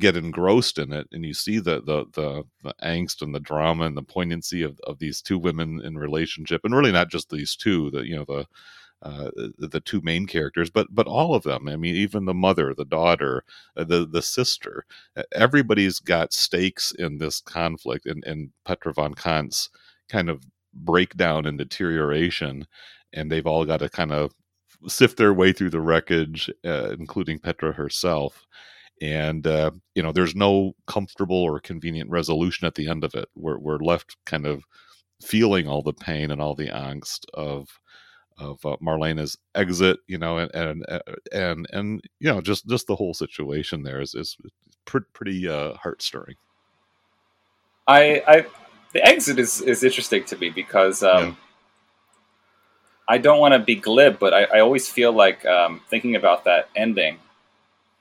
Speaker 1: get engrossed in it and you see the the the, the angst and the drama and the poignancy of, of these two women in relationship and really not just these two the you know the uh, the, two main characters, but but all of them. I mean, even the mother, the daughter, uh, the the sister. Everybody's got stakes in this conflict, and and Petra von Kant's kind of breakdown and deterioration, and they've all got to kind of sift their way through the wreckage, uh, including Petra herself. And uh, you know, there's no comfortable or convenient resolution at the end of it. We're we're left kind of feeling all the pain and all the angst of of uh, Marlene's exit, you know, and and uh, and and you know, just just the whole situation there is is pretty, pretty uh, heart stirring.
Speaker 5: I, I, the exit is is interesting to me because um,
Speaker 1: Yeah.
Speaker 5: I don't want to be glib, but I, I always feel like um, thinking about that ending,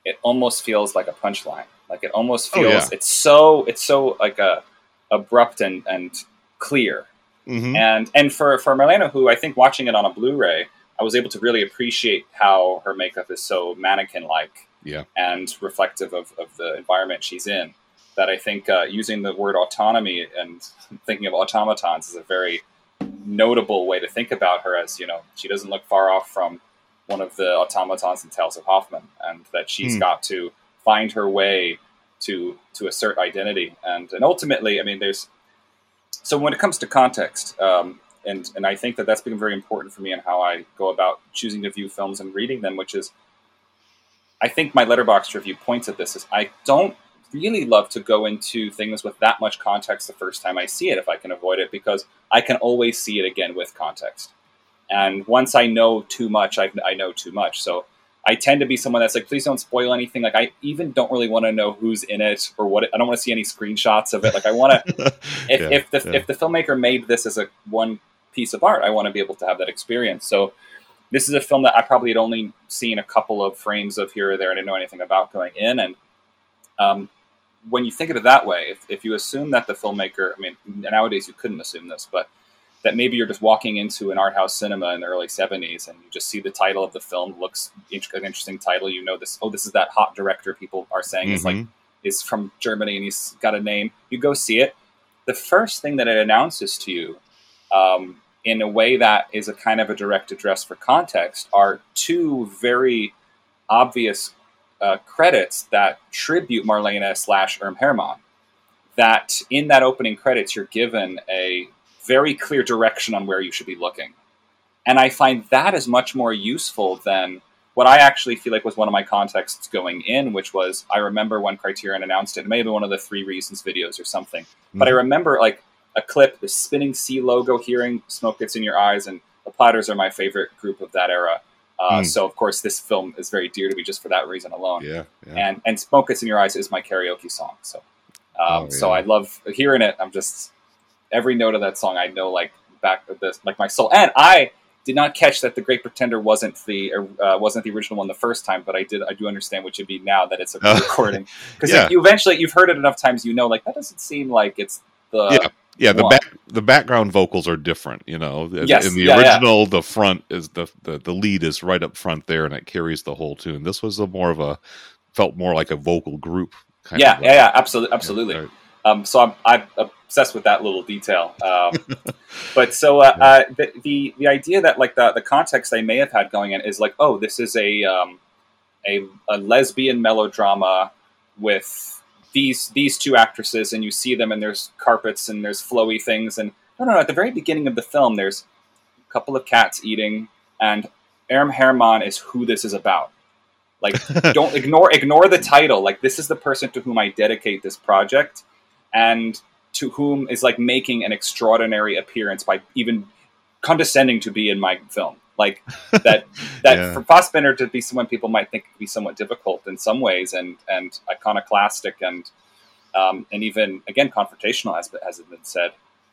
Speaker 5: it almost feels like a punchline. Like it almost
Speaker 1: Oh,
Speaker 5: feels
Speaker 1: yeah.
Speaker 5: it's so it's so like a abrupt and and clear.
Speaker 1: Mhm.
Speaker 5: And and for for Marlene, who I think watching it on a Blu-ray, I was able to really appreciate how her makeup is so mannequin-like
Speaker 1: Yeah.
Speaker 5: and reflective of, of the environment she's in. That I think uh, using the word autonomy and thinking of automatons is a very notable way to think about her. As you know, she doesn't look far off from one of the automatons in Tales of Hoffmann, and that she's
Speaker 1: Hmm.
Speaker 5: got to find her way to to assert identity. And and ultimately, I mean, there's so when it comes to context, um, and and I think that that's been very important for me in how I go about choosing to view films and reading them, which is, I think my Letterboxd review points at this is I don't really love to go into things with that much context the first time I see it if I can avoid it because I can always see it again with context. And once I know too much, I, I know too much. So I tend to be someone that's like, please don't spoil anything. Like I even don't really want to know who's in it or what. It, I don't want to see any screenshots of it. Like I want to if,
Speaker 1: Yeah,
Speaker 5: if the
Speaker 1: yeah.
Speaker 5: if the filmmaker made this as a one piece of art, I want to be able to have that experience. So this is a film that I probably had only seen a couple of frames of here or there. I didn't know anything about going in, and um, when you think of it that way, if, if you assume that the filmmaker, I mean, nowadays you couldn't assume this, but that maybe you're just walking into an art house cinema in the early 70s and you just see the title of the film looks an interesting title you know this oh this is that hot director people are saying is like
Speaker 1: Mhm.
Speaker 5: is from Germany and he's got a name. You go see it. The first thing that it announces to you, um, in a way that is a kind of a direct address for context, are two very obvious uh, credits that tribute Marlene slash Erm Hermann. That in that opening credits, you're given a very clear direction on where you should be looking. And I find that is much more useful than what I actually feel like was one of my contexts going in, which was I remember when Criterion announced it, maybe one of the three reasons videos or something. But I remember like a clip, the spinning C logo, hearing smoke gets in your eyes, and the Platters are my favorite group of that era. Uh,
Speaker 1: Hmm.
Speaker 5: So of course, this film is very dear to me just for that reason alone.
Speaker 1: Yeah, yeah.
Speaker 5: And and smoke gets in your eyes is my karaoke song. So um,
Speaker 1: Oh,
Speaker 5: so. I love hearing it. I'm just every note of that song I know like back of this like my soul. And I did not catch that the Great Pretender wasn't the uh, wasn't the original one the first time, but I did I do understand what should be now that it's a
Speaker 1: Oh.
Speaker 5: recording because
Speaker 1: Yeah.
Speaker 5: you eventually you've heard it enough times you know like that doesn't seem like it's the
Speaker 1: Yeah. yeah, the
Speaker 5: one.
Speaker 1: back the background vocals are different. You know, in
Speaker 5: Yes,
Speaker 1: in the
Speaker 5: yeah, yeah.
Speaker 1: original, the front is the, the the lead is right up front there, and it carries the whole tune. This was a more of a felt more like a vocal group. Kind
Speaker 5: yeah
Speaker 1: of,
Speaker 5: yeah yeah absolutely absolutely.
Speaker 1: right.
Speaker 5: Um, so I'm, I'm obsessed with that little detail. Um, but so uh, uh, the, the the idea that like the the context I may have had going in is like, oh, this is a um, a, a lesbian melodrama with these these two actresses, and you see them, and there's carpets and there's flowy things, and no, no, no. At the very beginning of the film, there's a couple of cats eating, and Erm Hermann is who this is about. Like, don't ignore ignore the title. Like, this is the person to whom I dedicate this project and to whom is like making an extraordinary appearance by even condescending to be in my film. Like that that
Speaker 1: Yeah.
Speaker 5: for Fassbinder to be someone people might think could be somewhat difficult in some ways and and iconoclastic and um, and even again confrontational as as has been said.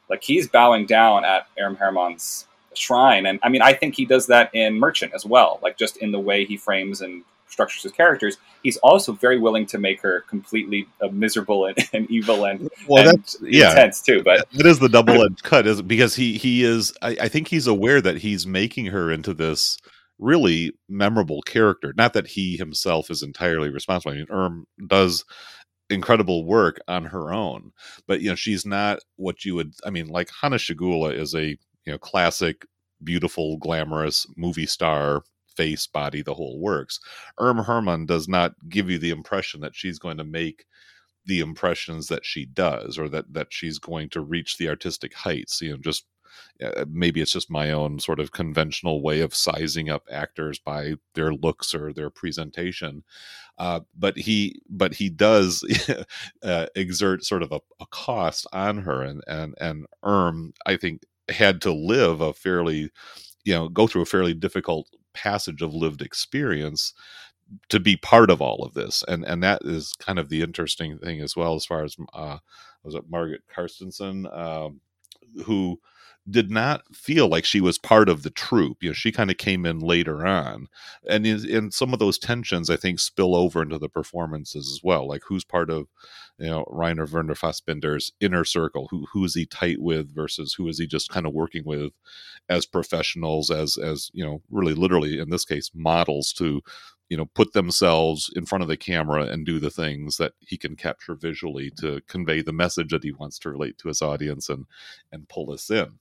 Speaker 5: Like he's bowing down at Irm Hermann's shrine, and I mean I think he does that in Merchant as well. Like just in the way he frames and structures his characters, he's also very willing to make her completely uh, miserable and, and evil and,
Speaker 1: Well,
Speaker 5: and
Speaker 1: that's yeah.
Speaker 5: intense too. But
Speaker 1: It is the double edged cut, is because he he is. I, I think he's aware that he's making her into this really memorable character. Not that he himself is entirely responsible. I mean, Erm does incredible work on her own, but you know she's not what you would. I mean, like Hanna Schygulla is a you know classic, beautiful, glamorous movie star. Face, body, the whole works. Erm Herman does not give you the impression that she's going to make the impressions that she does or that that she's going to reach the artistic heights you know just uh, maybe it's just my own sort of conventional way of sizing up actors by their looks or their presentation uh, but he but he does uh, exert sort of a, a cost on her and and and erm i think had to live a fairly you know go through a fairly difficult passage of lived experience to be part of all of this and and that is kind of the interesting thing as well as far as uh was it Margit Carstensen um who did not feel like she was part of the troupe. You know, she kind of came in later on, and in, some of those tensions, I think, spill over into the performances as well. Like who's part of, you know, Rainer Werner Fassbinder's inner circle? Who who is he tight with versus who is he just kind of working with as professionals, as as you know, really literally in this case, models to you know put themselves in front of the camera and do the things that he can capture visually to convey the message that he wants to relate to his audience and and pull us in.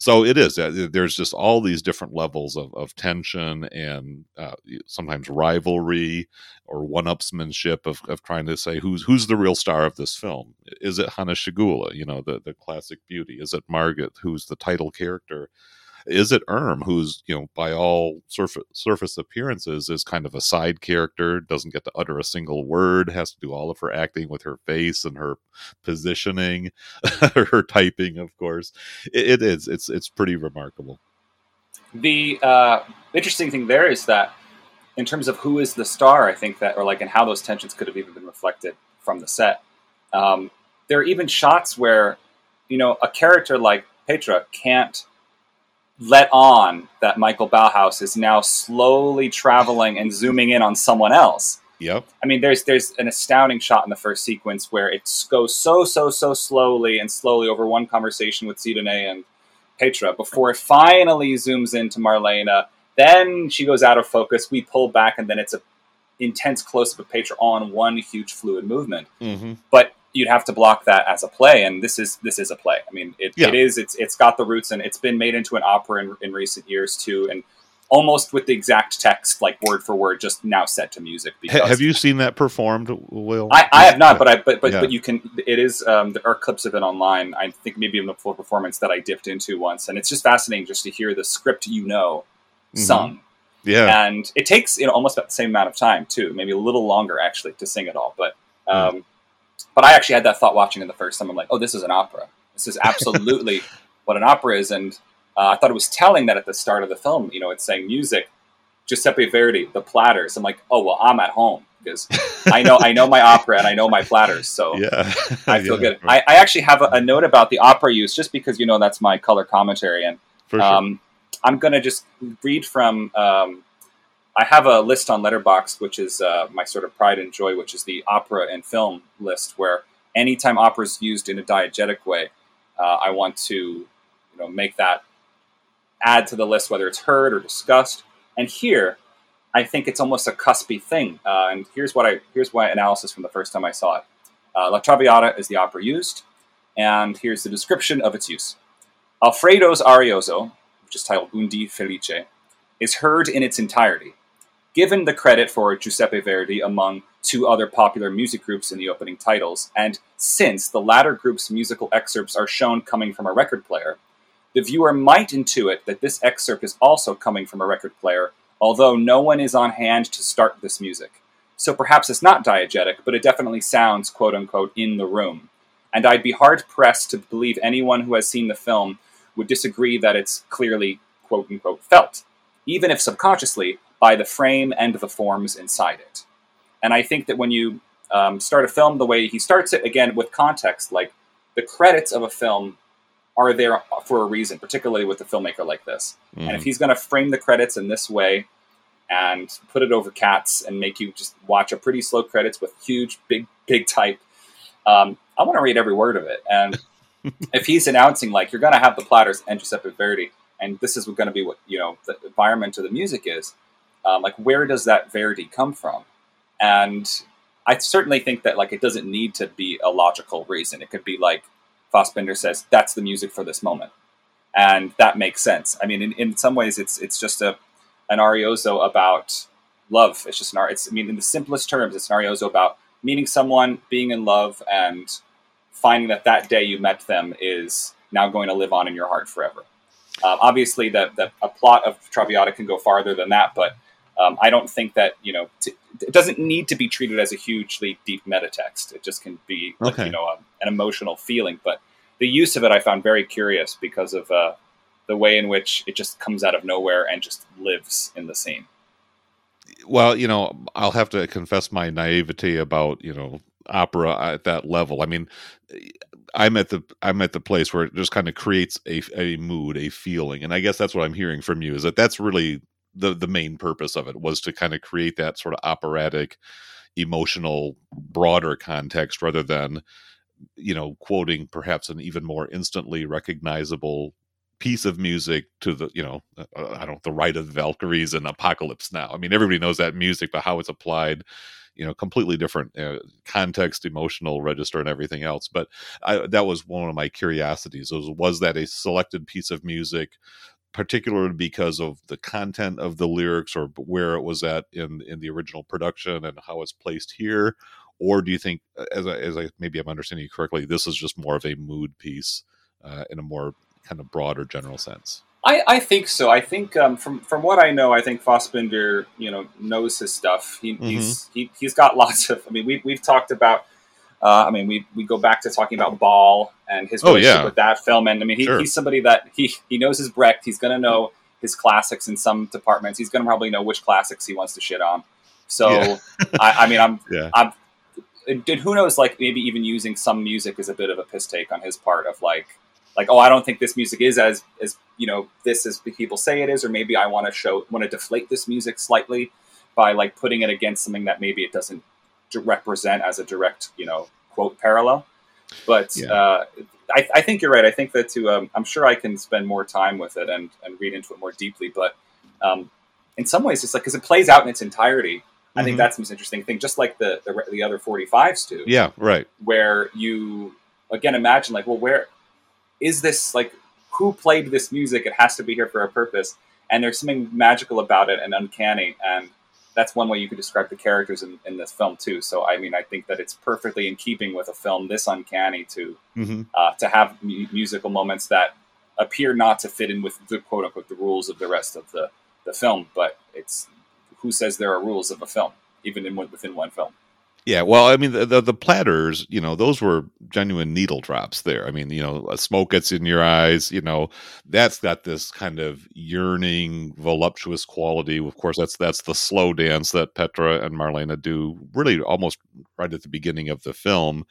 Speaker 1: So it is uh, there's just all these different levels of, of tension and uh, sometimes rivalry or one-upsmanship of, of trying to say who's who's the real star of this film? Is it Hanna Schygulla you know the, the classic beauty? Is it Margit who's the title character is it Erm, who's you know by all surface surface appearances is kind of a side character, doesn't get to utter a single word, has to do all of her acting with her face and her positioning, her typing, of course. It, it is. It's it's pretty remarkable.
Speaker 5: The uh, interesting thing there is that in terms of who is the star, I think that, or like, and how those tensions could have even been reflected from the set. Um, there are even shots where, you know, a character like Petra can't let on that Michael Ballhaus is now slowly traveling and zooming in on someone else.
Speaker 1: Yep.
Speaker 5: I mean, there's there's an astounding shot in the first sequence where it goes so so so slowly and slowly over one conversation with Sidonie and Petra before it finally zooms into Marlene. Then she goes out of focus. We pull back, and then it's a intense close up of Petra on one huge fluid movement.
Speaker 1: Mm-hmm.
Speaker 5: But you'd have to block that as a play, and this is this is a play. I mean, it,
Speaker 1: Yeah.
Speaker 5: it is. It's it's got the roots, and it's been made into an opera in, in recent years too, and almost with the exact text, like word for word, just now set to music.
Speaker 1: Ha- have you seen that performed, Will?
Speaker 5: I, I have not, but I but but,
Speaker 1: Yeah.
Speaker 5: but you can. It is. Um, there are clips of it online. I think maybe in the full performance that I dipped into once, and it's just fascinating just to hear the script you know
Speaker 1: Mhm.
Speaker 5: sung,
Speaker 1: yeah,
Speaker 5: and it takes you know almost about the same amount of time too, maybe a little longer actually to sing it all. But um, but I actually had that thought watching it the first time. I'm like, oh, this is an opera. This is absolutely what an opera is, and uh, I thought it was telling that at the start of the film, you know, it's saying music, Giuseppe Verdi, the Platters. I'm like, oh well, I'm at home because I know I know my opera and I know my Platters, so
Speaker 1: yeah.
Speaker 5: I feel
Speaker 1: Yeah,
Speaker 5: good. I, I actually have a, a note about the opera use, just because you know that's my color commentary, and
Speaker 1: sure.
Speaker 5: um, I'm going to just read from. Um, I have a list on Letterboxd, which is uh, my sort of pride and joy, which is the opera and film list, where anytime opera is used in a diegetic way, uh, I want to, you know, make that add to the list, whether it's heard or discussed. And here, I think it's almost a cuspy thing. Uh, and here's what I here's my analysis from the first time I saw it. Uh, La Traviata is the opera used, and here's the description of its use. Alfredo's Arioso, which is titled Un dì felice, is heard in its entirety. Given the credit for Giuseppe Verdi among two other popular music groups in the opening titles, and since the latter group's musical excerpts are shown coming from a record player, the viewer might intuit that this excerpt is also coming from a record player, although no one is on hand to start this music. So perhaps it's not diegetic, but it definitely sounds quote unquote in the room. And I'd be hard pressed to believe anyone who has seen the film would disagree that it's clearly quote unquote felt, even if subconsciously, by the frame and the forms inside it. And I think that when you um, start a film the way he starts it, again, with context, like the credits of a film are there for a reason, particularly with a filmmaker like this. And if
Speaker 1: Mhm.
Speaker 5: he's going to frame the credits in this way and put it over cats and make you just watch a pretty slow credits with huge, big, big type, um, I want to read every word of it. And if he's announcing like you're going to have the platters and Giuseppe Verdi, and this is going to be what you know the environment of the music is, um, like where does that verity come from? And I certainly think that like it doesn't need to be a logical reason. It could be like Fassbinder says that's the music for this moment, and that makes sense. I mean, in, in some ways, it's it's just a an arioso about love. It's just an ar- it's I mean, in the simplest terms, it's an arioso about meeting someone, being in love, and finding that that day you met them is now going to live on in your heart forever. Um, obviously, that that a plot of Traviata can go farther than that, but um, I don't think that you know t- it doesn't need to be treated as a hugely deep meta text. It just can be like,
Speaker 1: Okay.
Speaker 5: you know a, an emotional feeling. But the use of it I found very curious because of uh, the way in which it just comes out of nowhere and just lives in the scene.
Speaker 1: Well, you know, I'll have to confess my naivety about you know opera at that level. I mean, I'm at the I'm at the place where it just kind of creates a a mood, a feeling, and I guess that's what I'm hearing from you is that that's really the the main purpose of it was to kind of create that sort of operatic, emotional, broader context rather than you know quoting perhaps an even more instantly recognizable piece of music to the you know uh, i don't the rite of valkyries and apocalypse now. I mean everybody knows that music but how it's applied you know completely different uh, context emotional register and everything else. But I, that was one of my curiosities was, was that a selected piece of music particularly because of the content of the lyrics or where it was at in in the original production and how it's placed here or do you think uh, as I, as I maybe i'm understanding you correctly this is just more of a mood piece uh, in a more kind of broader general sense
Speaker 5: I, I think so. I think um, from from what I know, I think Fassbinder, you know, knows his stuff. He,
Speaker 1: Mhm.
Speaker 5: He's he, he's got lots of. I mean, we've we've talked about. Uh, I mean, we we go back to talking about Baal and his
Speaker 1: Oh,
Speaker 5: relationship
Speaker 1: yeah.
Speaker 5: with that film, and I mean, he,
Speaker 1: Sure.
Speaker 5: he's somebody that he he knows his Brecht. He's going to know his classics in some departments. He's going to probably know which classics he wants to shit on. So,
Speaker 1: Yeah.
Speaker 5: I, I mean, I'm
Speaker 1: yeah
Speaker 5: I'm. Did who knows? Like maybe even using some music is a bit of a piss take on his part of like, like oh, I don't think this music is as as you know this as people say it is, or maybe I want to show want to deflate this music slightly by like putting it against something that maybe it doesn't represent as a direct you know quote parallel. But
Speaker 1: Yeah.
Speaker 5: uh, I, I think you're right. I think that to um, I'm sure I can spend more time with it and and read into it more deeply. But um, in some ways, it's like because it plays out in its entirety. I think
Speaker 1: Mhm.
Speaker 5: that's the most interesting thing. Just like the the, the other 45s do
Speaker 1: yeah right
Speaker 5: where you again imagine like well where is this like who played this music it has to be here for a purpose and there's something magical about it and uncanny and that's one way you could describe the characters in, in this film too. So i mean i think that it's perfectly in keeping with a film this uncanny to
Speaker 1: hmm
Speaker 5: uh, to have mu- musical moments that appear not to fit in with the quote unquote the rules of the rest of the, the film but it's who says there are rules of a film even in within one film
Speaker 1: Yeah, well, I mean, the, the the platters, you know, those were genuine needle drops. There, I mean, you know, smoke gets in your eyes. You know, that's got this kind of yearning, voluptuous quality. Of course, that's that's the slow dance that Petra and Marlene do, really almost right at the beginning of the film.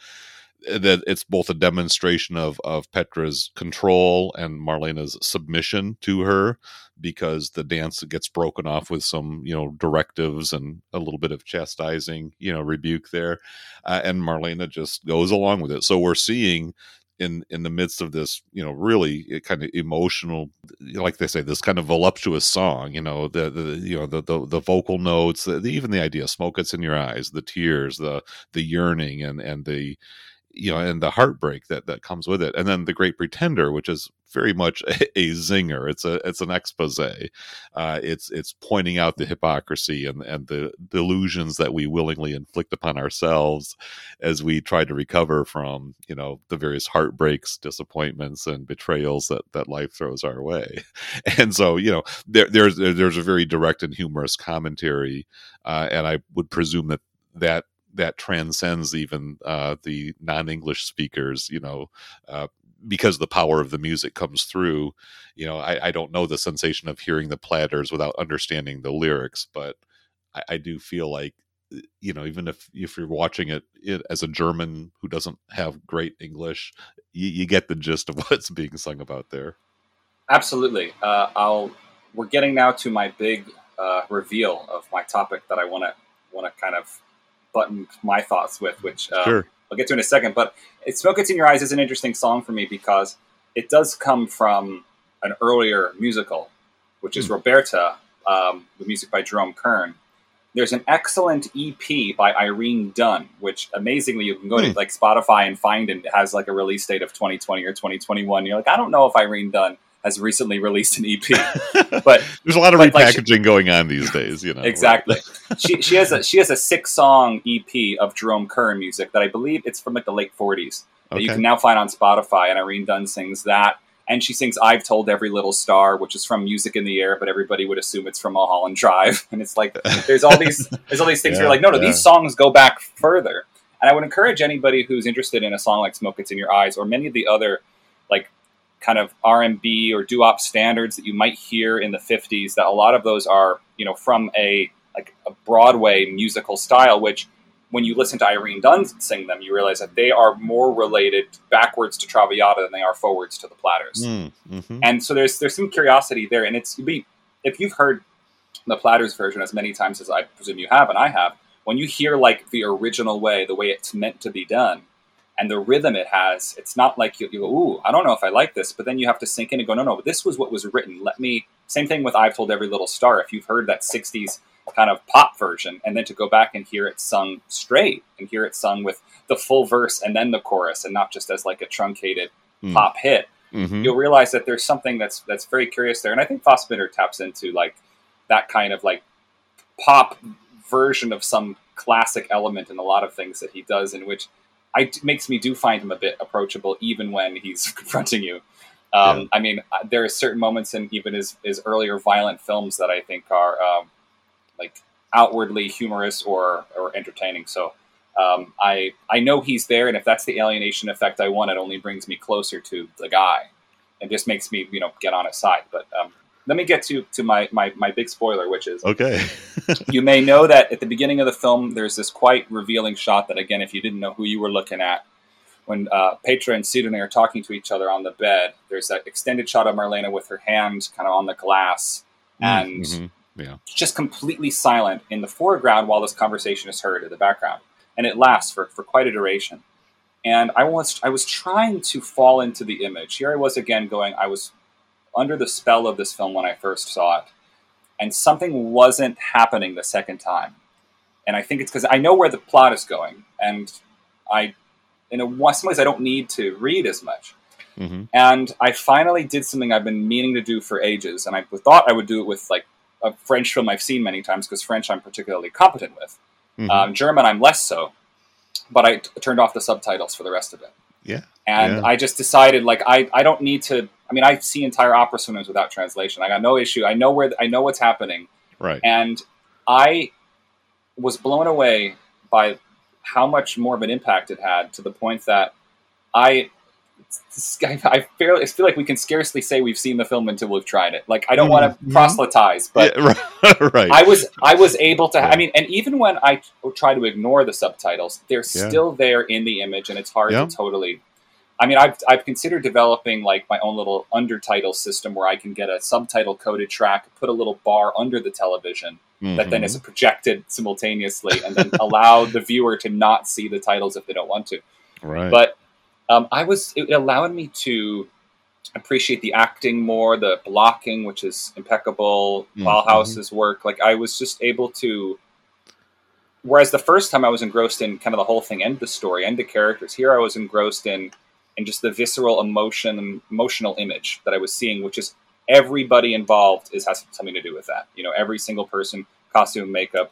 Speaker 1: Uh, That it's both a demonstration of of Petra's control and Marlene's submission to her, because the dance gets broken off with some you know directives and a little bit of chastising you know rebuke there uh, and marlene just goes along with it. So we're seeing in in the midst of this you know really kind of emotional like they say this kind of voluptuous song you know the the you know the the, the vocal notes the, the, even the idea smoke gets in your eyes the tears the the yearning and and the you know and the heartbreak that that comes with it. And then the great pretender which is very much a, a zinger. It's a it's an expose. Uh, it's it's pointing out the hypocrisy and and the delusions that we willingly inflict upon ourselves as we try to recover from you know the various heartbreaks disappointments and betrayals that that life throws our way. And so you know there there's there's a very direct and humorous commentary uh, and i would presume that that that transcends even uh, the non-English speakers. You know, uh, because the power of the music comes through. You know, I, I don't know the sensation of hearing the platters without understanding the lyrics, but I, I do feel like you know even if if you're watching it, it as a german who doesn't have great english you, you get the gist of what's being sung about there
Speaker 5: Absolutely. Uh, I'll. We're getting now to my big uh, reveal of my topic that I want to want to kind of button my thoughts with, which uh,
Speaker 1: sure
Speaker 5: I'll get to in a second. But "It Smoke Gets in Your Eyes" is an interesting song for me because it does come from an earlier musical, which is
Speaker 1: Hmm.
Speaker 5: Roberta, um, with music by Jerome Kern. There's an excellent EP by Irene Dunne, which amazingly you can go to
Speaker 1: Hmm.
Speaker 5: like Spotify and find, and it has like a release date of 2020 or 2021. You're like, I don't know if Irene Dunne has recently released an EP, but
Speaker 1: there's a lot of
Speaker 5: Like- like she-
Speaker 1: repackaging going on these days you know
Speaker 5: exactly. she she has a she has a six song EP of Jerome Kern music that I believe it's from like the late 40s that you can now find on Spotify. And Irene Dunne sings that, and she sings "I've Told Every Little Star," which is from Music in the Air, but everybody would assume it's from Mulholland Drive. And it's like there's all these there's all these things.
Speaker 1: Yeah,
Speaker 5: you're like, no, no,
Speaker 1: yeah.
Speaker 5: these songs go back further. And I would encourage anybody who's interested in a song like "Smoke Gets in Your Eyes" or many of the other like kind of R&B or doo-wop standards that you might hear in the 50s that a lot of those are, you know, from a like a Broadway musical style which when you listen to Irene Dunne sing them, you realize that they are more related backwards to Traviata than they are forwards to the Platters.
Speaker 1: Mm, mhm.
Speaker 5: And so there's there's some curiosity there, and it's be if you've heard the Platters version as many times as I presume you have, and I have, when you hear like the original way, the way it's meant to be done, and the rhythm it has, it's not like you, you go, ooh, I don't know if I like this, but then you have to sink in and go, no, no, this was what was written. Let me. Same thing with I've Told Every Little Star. If you've heard that '60s kind of pop version, and then to go back and hear it sung straight and hear it sung with the full verse and then the chorus, and not just as like a truncated
Speaker 1: Mm.
Speaker 5: pop hit
Speaker 1: Mhm.
Speaker 5: you'll realize that there's something that's that's very curious there, and I think Fassbinder taps into like that kind of like pop version of some classic element in a lot of things that he does, in which I makes me do find him a bit approachable, even when he's confronting you. Um,
Speaker 1: Yeah.
Speaker 5: I mean, uh, there are certain moments in even his, his earlier violent films that I think are um, like outwardly humorous or or entertaining. So. Um, I I know he's there, and if that's the alienation effect I want, it only brings me closer to the guy it just makes me you know get on his side but um, let me get to to my, my my big spoiler which is
Speaker 1: Okay.
Speaker 5: you may know that at the beginning of the film there's this quite revealing shot that again if you didn't know who you were looking at when uh, Petra and Sidonie are talking to each other on the bed there's that extended shot of Marlene with her hand kind of on the glass and
Speaker 1: Mhm. Yeah.
Speaker 5: just completely silent in the foreground while this conversation is heard in the background, and it lasts for, for quite a duration. And I was I was trying to fall into the image. Here I was again going. I was under the spell of this film when I first saw it, and something wasn't happening the second time. And I think it's because I know where the plot is going, and I, in a, some ways, I don't need to read as much.
Speaker 1: hmm
Speaker 5: And I finally did something I've been meaning to do for ages, and I thought I would do it with like a French film I've seen many times because French I'm particularly competent with.
Speaker 1: Mhm.
Speaker 5: Um, German I'm less so, but I t- turned off the subtitles for the rest of it.
Speaker 1: yeah.
Speaker 5: And
Speaker 1: Yeah.
Speaker 5: I just decided like I, I don't need to. I mean I see entire opera swimmers without translation. I got no issue. I know where I know what's happening,
Speaker 1: Right.
Speaker 5: and I was blown away by how much more of an impact it had to the point that I I feel, I feel like we can scarcely say we've seen the film until we've tried it. Like I don't want to
Speaker 2: mm-hmm.
Speaker 5: proselytize, but
Speaker 1: yeah, right.
Speaker 5: I was I was able to.
Speaker 1: Yeah.
Speaker 5: I mean, and even when I try to ignore the subtitles, they're
Speaker 1: Yeah.
Speaker 5: still there in the image, and it's hard to totally. I mean, I've I've considered developing like my own little undertitle system where I can get a subtitle coded track, put a little bar under the television that then is projected simultaneously, and then allow the viewer to not see the titles if they don't want to
Speaker 1: right.
Speaker 5: but um, I was it allowed me to appreciate the acting more, the blocking, which is impeccable,
Speaker 1: Mhm.
Speaker 5: Ballhaus's work. Like I was just able to. Whereas the first time I was engrossed in kind of the whole thing and the story and the characters, here I was engrossed in in just the visceral emotion emotional image that I was seeing, which is everybody involved is has something to do with that. You know, every single person, costume, makeup,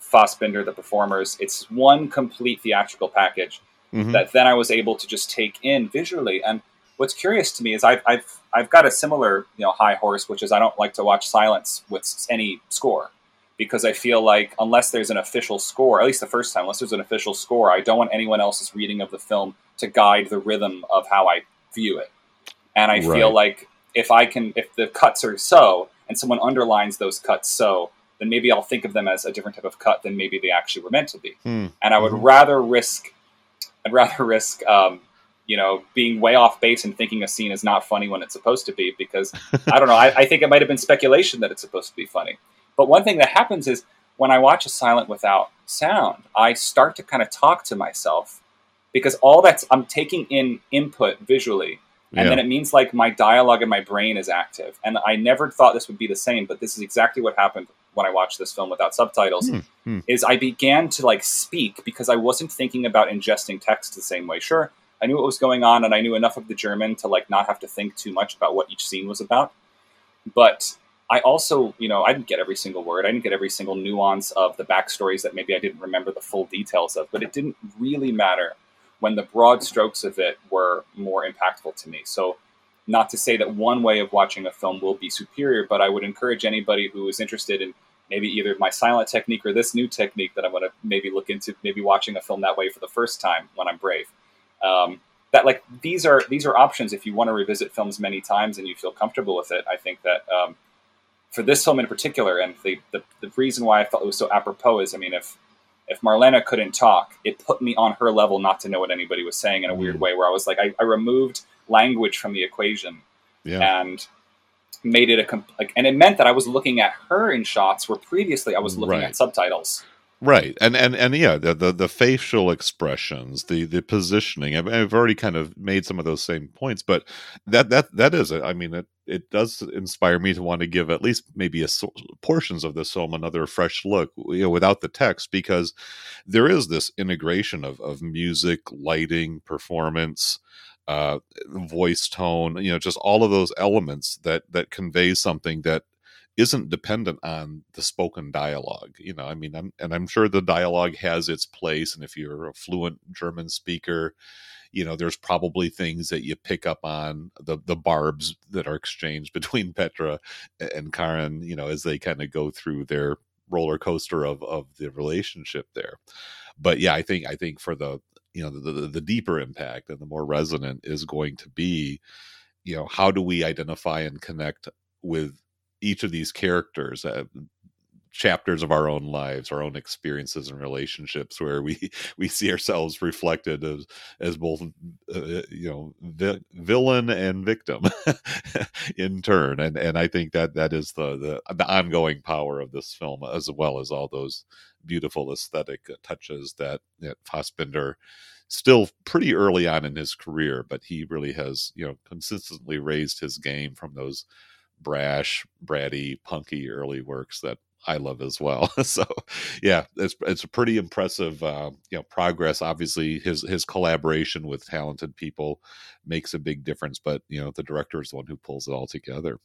Speaker 5: Fassbinder, the performers. It's one complete theatrical package
Speaker 1: Mhm.
Speaker 5: that then I was able to just take in visually. And what's curious to me is I've, I've, I've got a similar you know high horse, which is I don't like to watch silence with any score because I feel like unless there's an official score, at least the first time, unless there's an official score, I don't want anyone else's reading of the film to guide the rhythm of how I view it. And I feel like if I can, if the cuts are so, and someone underlines those cuts so, then maybe I'll think of them as a different type of cut than maybe they actually were meant to be
Speaker 1: Hmm.
Speaker 5: and I would
Speaker 1: Mhm.
Speaker 5: rather risk, I'd rather risk, um, you know, being way off base and thinking a scene is not funny when it's supposed to be because I don't know. I, I think it might have been speculation that it's supposed to be funny. But one thing that happens is when I watch a silent without sound, I start to kind of talk to myself because all that's I'm taking in input visually and
Speaker 1: Yeah.
Speaker 5: then it means like my dialogue in my brain is active and i never thought this would be the same but this is exactly what happened when i watched this film without subtitles
Speaker 1: Hmm, hmm.
Speaker 5: is i began to like speak because i wasn't thinking about ingesting text the same way sure i knew what was going on and i knew enough of the german to like not have to think too much about what each scene was about but i also you know i didn't get every single word i didn't get every single nuance of the backstories that maybe i didn't remember the full details of but it didn't really matter when the broad strokes of it were more impactful to me. So, not to say that one way of watching a film will be superior, but I would encourage anybody who is interested in maybe either my silent technique or this new technique that I'm going to maybe look into, maybe watching a film that way for the first time when I'm brave. Um, that like these are these are options if you want to revisit films many times and you feel comfortable with it. I think that um, for this film in particular, and the, the the reason why I felt it was so apropos is, I mean, if if Marlene couldn't talk, it put me on her level not to know what anybody was saying in a weird
Speaker 1: Mm.
Speaker 5: way, where I was like, I, I removed language from the equation
Speaker 1: Yeah.
Speaker 5: and made it a comp- like, and it meant that I was looking at her in shots where previously I was looking
Speaker 1: Right.
Speaker 5: at subtitles.
Speaker 1: Right, and and and yeah, the the, the facial expressions, the the positioning. I've, I've already kind of made some of those same points, but that that that is. I mean, it it does inspire me to want to give at least maybe a portions of this film another fresh look, you know, without the text, because there is this integration of of music, lighting, performance. Uh, voice tone, you know, just all of those elements that that convey something that isn't dependent on the spoken dialogue. You know, I mean, I'm, and I'm sure the dialogue has its place. And if you're a fluent German speaker, you know, there's probably things that you pick up on the the barbs that are exchanged between Petra and Karin. You know, as they kind of go through their roller coaster of of the relationship there. But yeah, I think I think for the you know the, the the deeper impact and the more resonant is going to be, you know, how do we identify and connect with each of these characters uh, chapters of our own lives our own experiences and relationships where we we see ourselves reflected as as both uh, you know vi- villain and victim in turn. And and i think that that is the, the the ongoing power of this film as well as all those beautiful aesthetic touches that that still pretty early on in his career but he really has you know consistently raised his game from those brash, bratty, punky early works that I love as well. so, yeah, it's it's a pretty impressive, uh, you know, progress. Obviously, his his collaboration with talented people makes a big difference. But you know, the director is the one who pulls it all together.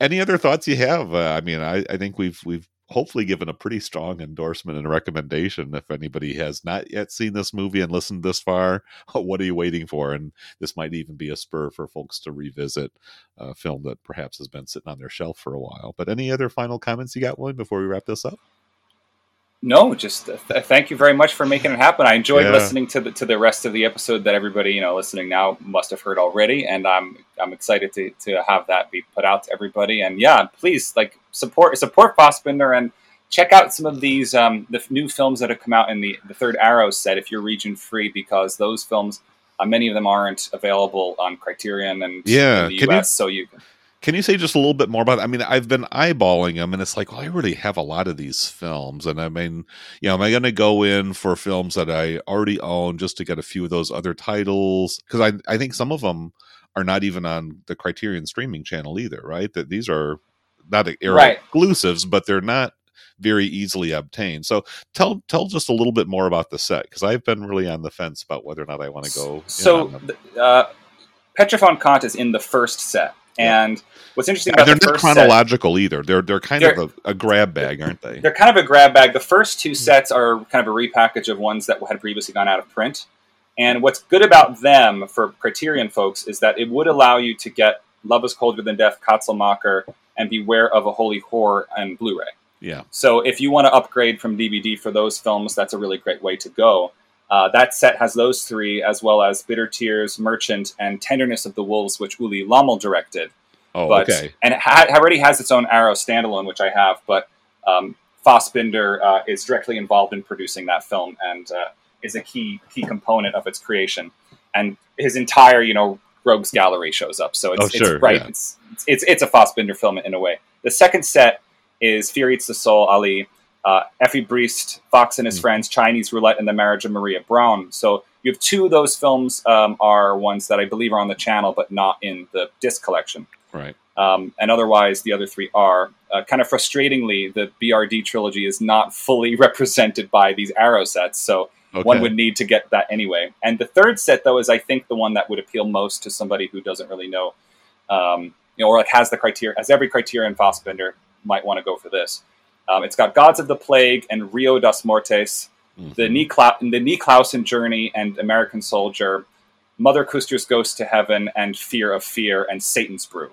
Speaker 1: Any other thoughts you have? Uh, I mean, I, I think we've we've hopefully given a pretty strong endorsement and recommendation. If anybody has not yet seen this movie and listened this far, what are you waiting for? And this might even be a spur for folks to revisit a film that perhaps has been sitting on their shelf for a while. But any other final comments you got, William, before we wrap this up?
Speaker 5: No, just uh, th- thank you very much for making it happen. I enjoyed
Speaker 1: Yeah.
Speaker 5: listening to the to the rest of the episode that everybody you know listening now must have heard already, and I'm I'm excited to to have that be put out to everybody. And yeah, please like support support Fassbinder and check out some of these um, the new films that have come out in the the Third Arrow set if you're region free because those films. Uh, many of them aren't available on Criterion and
Speaker 1: Yeah,
Speaker 5: in the
Speaker 1: can you-
Speaker 5: US, so you
Speaker 1: Can you say just a little bit more about? I mean, I've been eyeballing them, and it's like, well, I already have a lot of these films, and I mean, you know, am I going to go in for films that I already own just to get a few of those other titles? Because I I think some of them are not even on the Criterion streaming channel either, right? That these are not Arrow
Speaker 5: Right.
Speaker 1: exclusives, but they're not very easily obtained. So tell tell just a little bit more about the set because I've been really on the fence about whether or not I want to go.
Speaker 5: So, uh, Petra von Kant is in the first set, and what's interesting
Speaker 1: And
Speaker 5: about
Speaker 1: they're
Speaker 5: the
Speaker 1: not
Speaker 5: first set,
Speaker 1: chronological either. They're they're kind
Speaker 5: They're-
Speaker 1: of a, a grab bag, aren't they?
Speaker 5: they're kind of a grab bag. The first
Speaker 1: Hmm.
Speaker 5: two sets are kind of a repackage of ones that had previously gone out of print. And what's good about them for Criterion folks is that it would allow you to get Love is Colder Than Death, Katzelmacher, and Beware of a Holy Whore and Blu-ray.
Speaker 1: Yeah.
Speaker 5: So if you want to upgrade from DVD for those films, that's a really great way to go. Uh, that set has those three, as well as Bitter Tears, Merchant, and Tenderness of the Wolves, which Uli Lommel directed.
Speaker 1: Oh,
Speaker 5: but,
Speaker 1: okay.
Speaker 5: And it ha- already has its own Arrow standalone, which I have, but um, Fassbinder uh, is directly involved in producing that film and uh, is a key key component of its creation. And his entire, you know, Rogues Gallery shows up. So it's,
Speaker 1: Oh,
Speaker 5: it's right.
Speaker 1: yeah.
Speaker 5: It's, it's it's a Fassbinder film in a way. The second set is Fear Eats the Soul, Ali, uh, Effi Briest, Fox and His
Speaker 1: Hmm.
Speaker 5: Friends, Chinese Roulette, and The Marriage of Maria Braun. So you have two of those films um, are ones that I believe are on the channel, but not in the disc collection.
Speaker 1: Right.
Speaker 5: Um, and otherwise, the other three are. Uh, kind of frustratingly, the BRD trilogy is not fully represented by these Arrow sets, so
Speaker 1: Okay.
Speaker 5: one would need to get that anyway. And the third set, though, is I think the one that would appeal most to somebody who doesn't really know, um, you know, or like has the criteria, has every criterion Fassbinder might want to go for this. Um, it's got Gods of the Plague and Rio das Mortes,
Speaker 1: Mhm.
Speaker 5: the Nikla- the Niklashausen Journey and American Soldier, Mother Küsters Goes to Heaven, and Fear of Fear and Satan's Brew.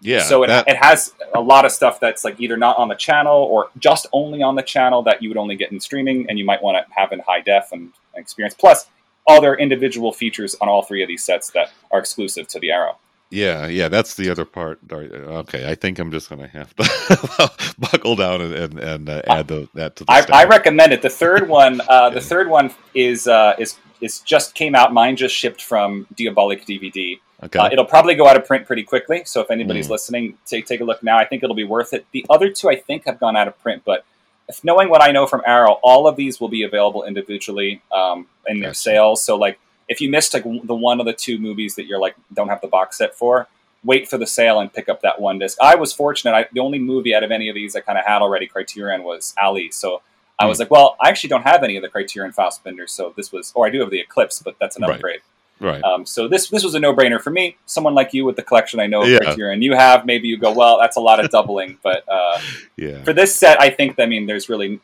Speaker 1: yeah.
Speaker 5: so it,
Speaker 1: that-
Speaker 5: it has a lot of stuff that's like either not on the channel or just only on the channel that you would only get in streaming, and you might want to have in high def and experience. Plus, other individual features on all three of these sets that are exclusive to the Arrow.
Speaker 1: Yeah, yeah, that's the other part. Okay, I think I'm just gonna have to buckle down and and, and uh, add the, that to the.
Speaker 5: I. I recommend it. The third one, uh, the
Speaker 1: Yeah.
Speaker 5: third one is uh, is is just came out. Mine just shipped from Diabolik DVD.
Speaker 1: okay.
Speaker 5: Uh, it'll probably go out of print pretty quickly. So if anybody's
Speaker 1: Mm.
Speaker 5: listening, take take a look now. I think it'll be worth it. The other two, I think, have gone out of print, but if knowing what I know from Arrow, all of these will be available individually um, in their
Speaker 1: Gotcha.
Speaker 5: sales. So like, if you missed like the one of the two movies that you're like don't have the box set for, wait for the sale and pick up that one disc. I was fortunate. I, the only movie out of any of these I kind of had already Criterion was Ali. So. I
Speaker 1: Hmm.
Speaker 5: was like, well, I actually don't have any of the Criterion Fassbinders, so this was, or I do have the Eclipse, but that's an
Speaker 1: Right.
Speaker 5: upgrade.
Speaker 1: right.
Speaker 5: Um, so this this was a no brainer for me. Someone like you with the collection I know of
Speaker 1: Yeah.
Speaker 5: Criterion you have, maybe you go, well, that's a lot of doubling. But uh,
Speaker 1: yeah.
Speaker 5: for this set, I think I mean there's really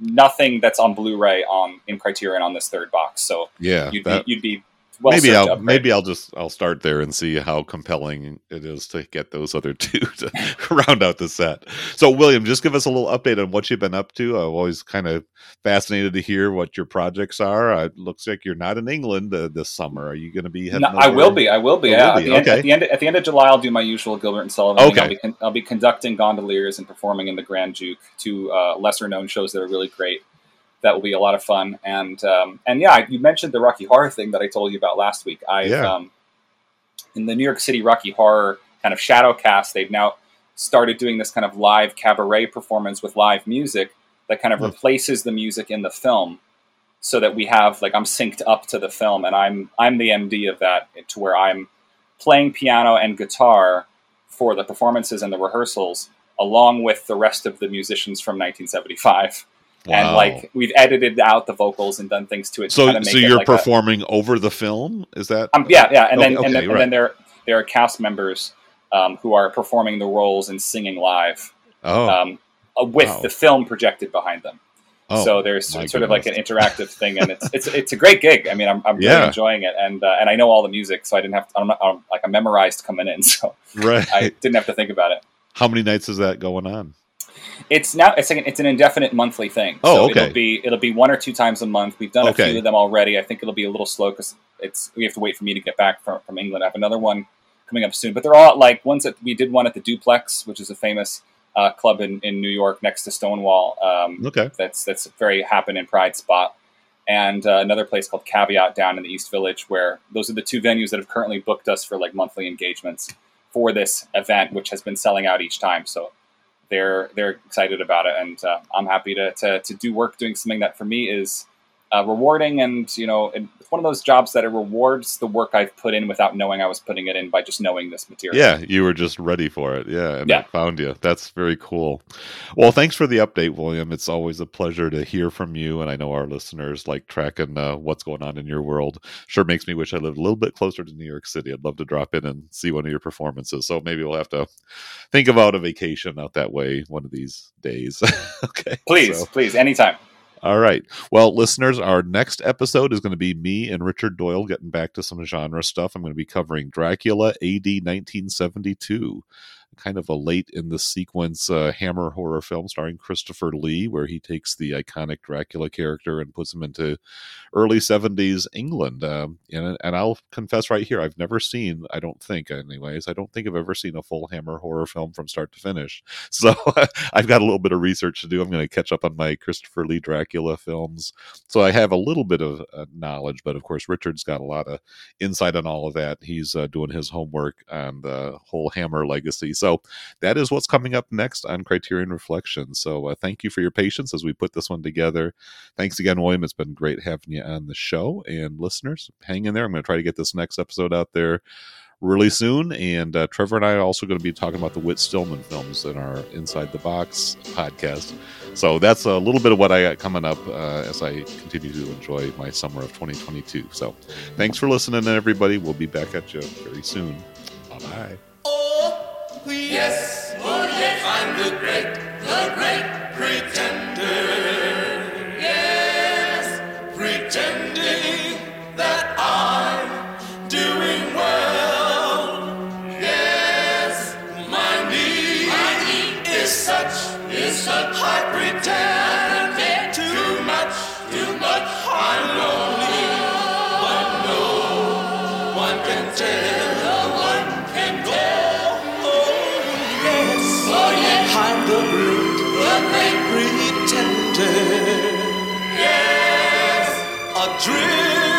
Speaker 5: nothing that's on Blu-ray on in Criterion on this third box. So
Speaker 1: Yeah.
Speaker 5: you'd
Speaker 1: that-
Speaker 5: be you'd be well
Speaker 1: maybe I'll
Speaker 5: upgrade.
Speaker 1: maybe I'll just I'll start there and see how compelling it is to get those other two to round out the set. So William, just give us a little update on what you've been up to. I'm always kind of fascinated to hear what your projects are. Uh, it looks like you're not in England uh, this summer. Are you going to be? heading
Speaker 5: No, I will be. I will be. Yeah.
Speaker 1: will
Speaker 5: At,
Speaker 1: be,
Speaker 5: the end,
Speaker 1: okay.
Speaker 5: at the end at the end of July, I'll do my usual Gilbert and Sullivan.
Speaker 1: Okay.
Speaker 5: I'll be, con- I'll be conducting Gondoliers and performing in the Grand Duke, two uh, lesser known shows that are really great. That will be a lot of fun. And um, and yeah, you mentioned the Rocky Horror thing that I told you about last week. I
Speaker 1: Yeah.
Speaker 5: um, in the New York City Rocky Horror kind of shadow cast, they've now started doing this kind of live cabaret performance with live music that kind of
Speaker 1: Hmm.
Speaker 5: replaces the music in the film so that we have like I'm synced up to the film and I'm I'm the MD of that to where I'm playing piano and guitar for the performances and the rehearsals along with the rest of the musicians from 1975 and like we've edited out the vocals and done things to it to
Speaker 1: so
Speaker 5: make
Speaker 1: so you're
Speaker 5: like a-
Speaker 1: performing over the film? Is that?
Speaker 5: um, yeah, yeah, and
Speaker 1: Okay,
Speaker 5: then and
Speaker 1: okay,
Speaker 5: then, and then there there are cast members um, who are performing the roles and singing live
Speaker 1: oh,
Speaker 5: um, uh, with
Speaker 1: Wow.
Speaker 5: the film projected behind them.
Speaker 1: oh,
Speaker 5: so there's sort of like an interactive thing, and it's it's it's a great gig. I mean, I'm, I'm really enjoying it, and uh, and I know all the music, so I didn't have to, I'm, not, I'm like I'm memorized coming in, so
Speaker 1: right.
Speaker 5: I didn't have to think about it.
Speaker 1: How many nights is that going on?
Speaker 5: It's now it's like an, it's an indefinite monthly thing.
Speaker 1: Oh,
Speaker 5: so
Speaker 1: okay.
Speaker 5: It'll be it'll be one or two times a month. We've done a few of them already. I think it'll be a little slow because it's we have to wait for me to get back from, from England. I have another one coming up soon, but they're all like ones that we did one at the Duplex, which is a famous uh, club in, in New York next to Stonewall. Um,
Speaker 1: Okay.
Speaker 5: that's that's a very happen in Pride spot, and uh, another place called Caveat down in the East Village, where those are the two venues that have currently booked us for like monthly engagements for this event, which has been selling out each time. So they're they're excited about it, and uh, I'm happy to, to to do work doing something that for me is uh, rewarding, and you know, it's one of those jobs that it rewards the work I've put in without knowing I was putting it in by just knowing this material.
Speaker 1: Yeah, you were just ready for it. Yeah, and
Speaker 5: Yeah.
Speaker 1: I found you. That's very cool. Well, thanks for the update, William. It's always a pleasure to hear from you, and I know our listeners like tracking uh, what's going on in your world. Sure makes me wish I lived a little bit closer to New York City. I'd love to drop in and see one of your performances. So maybe we'll have to think about a vacation out that way one of these days. okay,
Speaker 5: please,
Speaker 1: so-
Speaker 5: please, anytime.
Speaker 1: All right. Well, listeners, our next episode is going to be me and Richard Doyle getting back to some genre stuff. I'm going to be covering Dracula AD 1972, kind of a late in the sequence uh, Hammer horror film starring Christopher Lee, where he takes the iconic Dracula character and puts him into early 70s England. Um, and, and I'll confess right here, I've never seen, I don't think, anyways, I don't think I've ever seen a full Hammer horror film from start to finish. So I've got a little bit of research to do. I'm going to catch up on my Christopher Lee Dracula films. So I have a little bit of uh, knowledge, but of course, Richard's got a lot of insight on all of that. He's uh, doing his homework on the whole Hammer legacy. So that is what's coming up next on Criterion Reflections. So uh, thank you for your patience as we put this one together. Thanks again, William. It's been great having you on the show. And listeners, hang in there. I'm going to try to get this next episode out there really soon. And uh, Trevor and I are also going to be talking about the Whit Stillman films in our Inside the Box podcast. So that's a little bit of what I got coming up uh, as I continue to enjoy my summer of 2022. So thanks for listening, everybody. We'll be back at you very soon. Bye bye.
Speaker 6: Yes, oh, yes, I'm the great, the great pretender. Yes, pretending that I'm doing well. Yes, my need, my need is such, is such. I pretend Adrift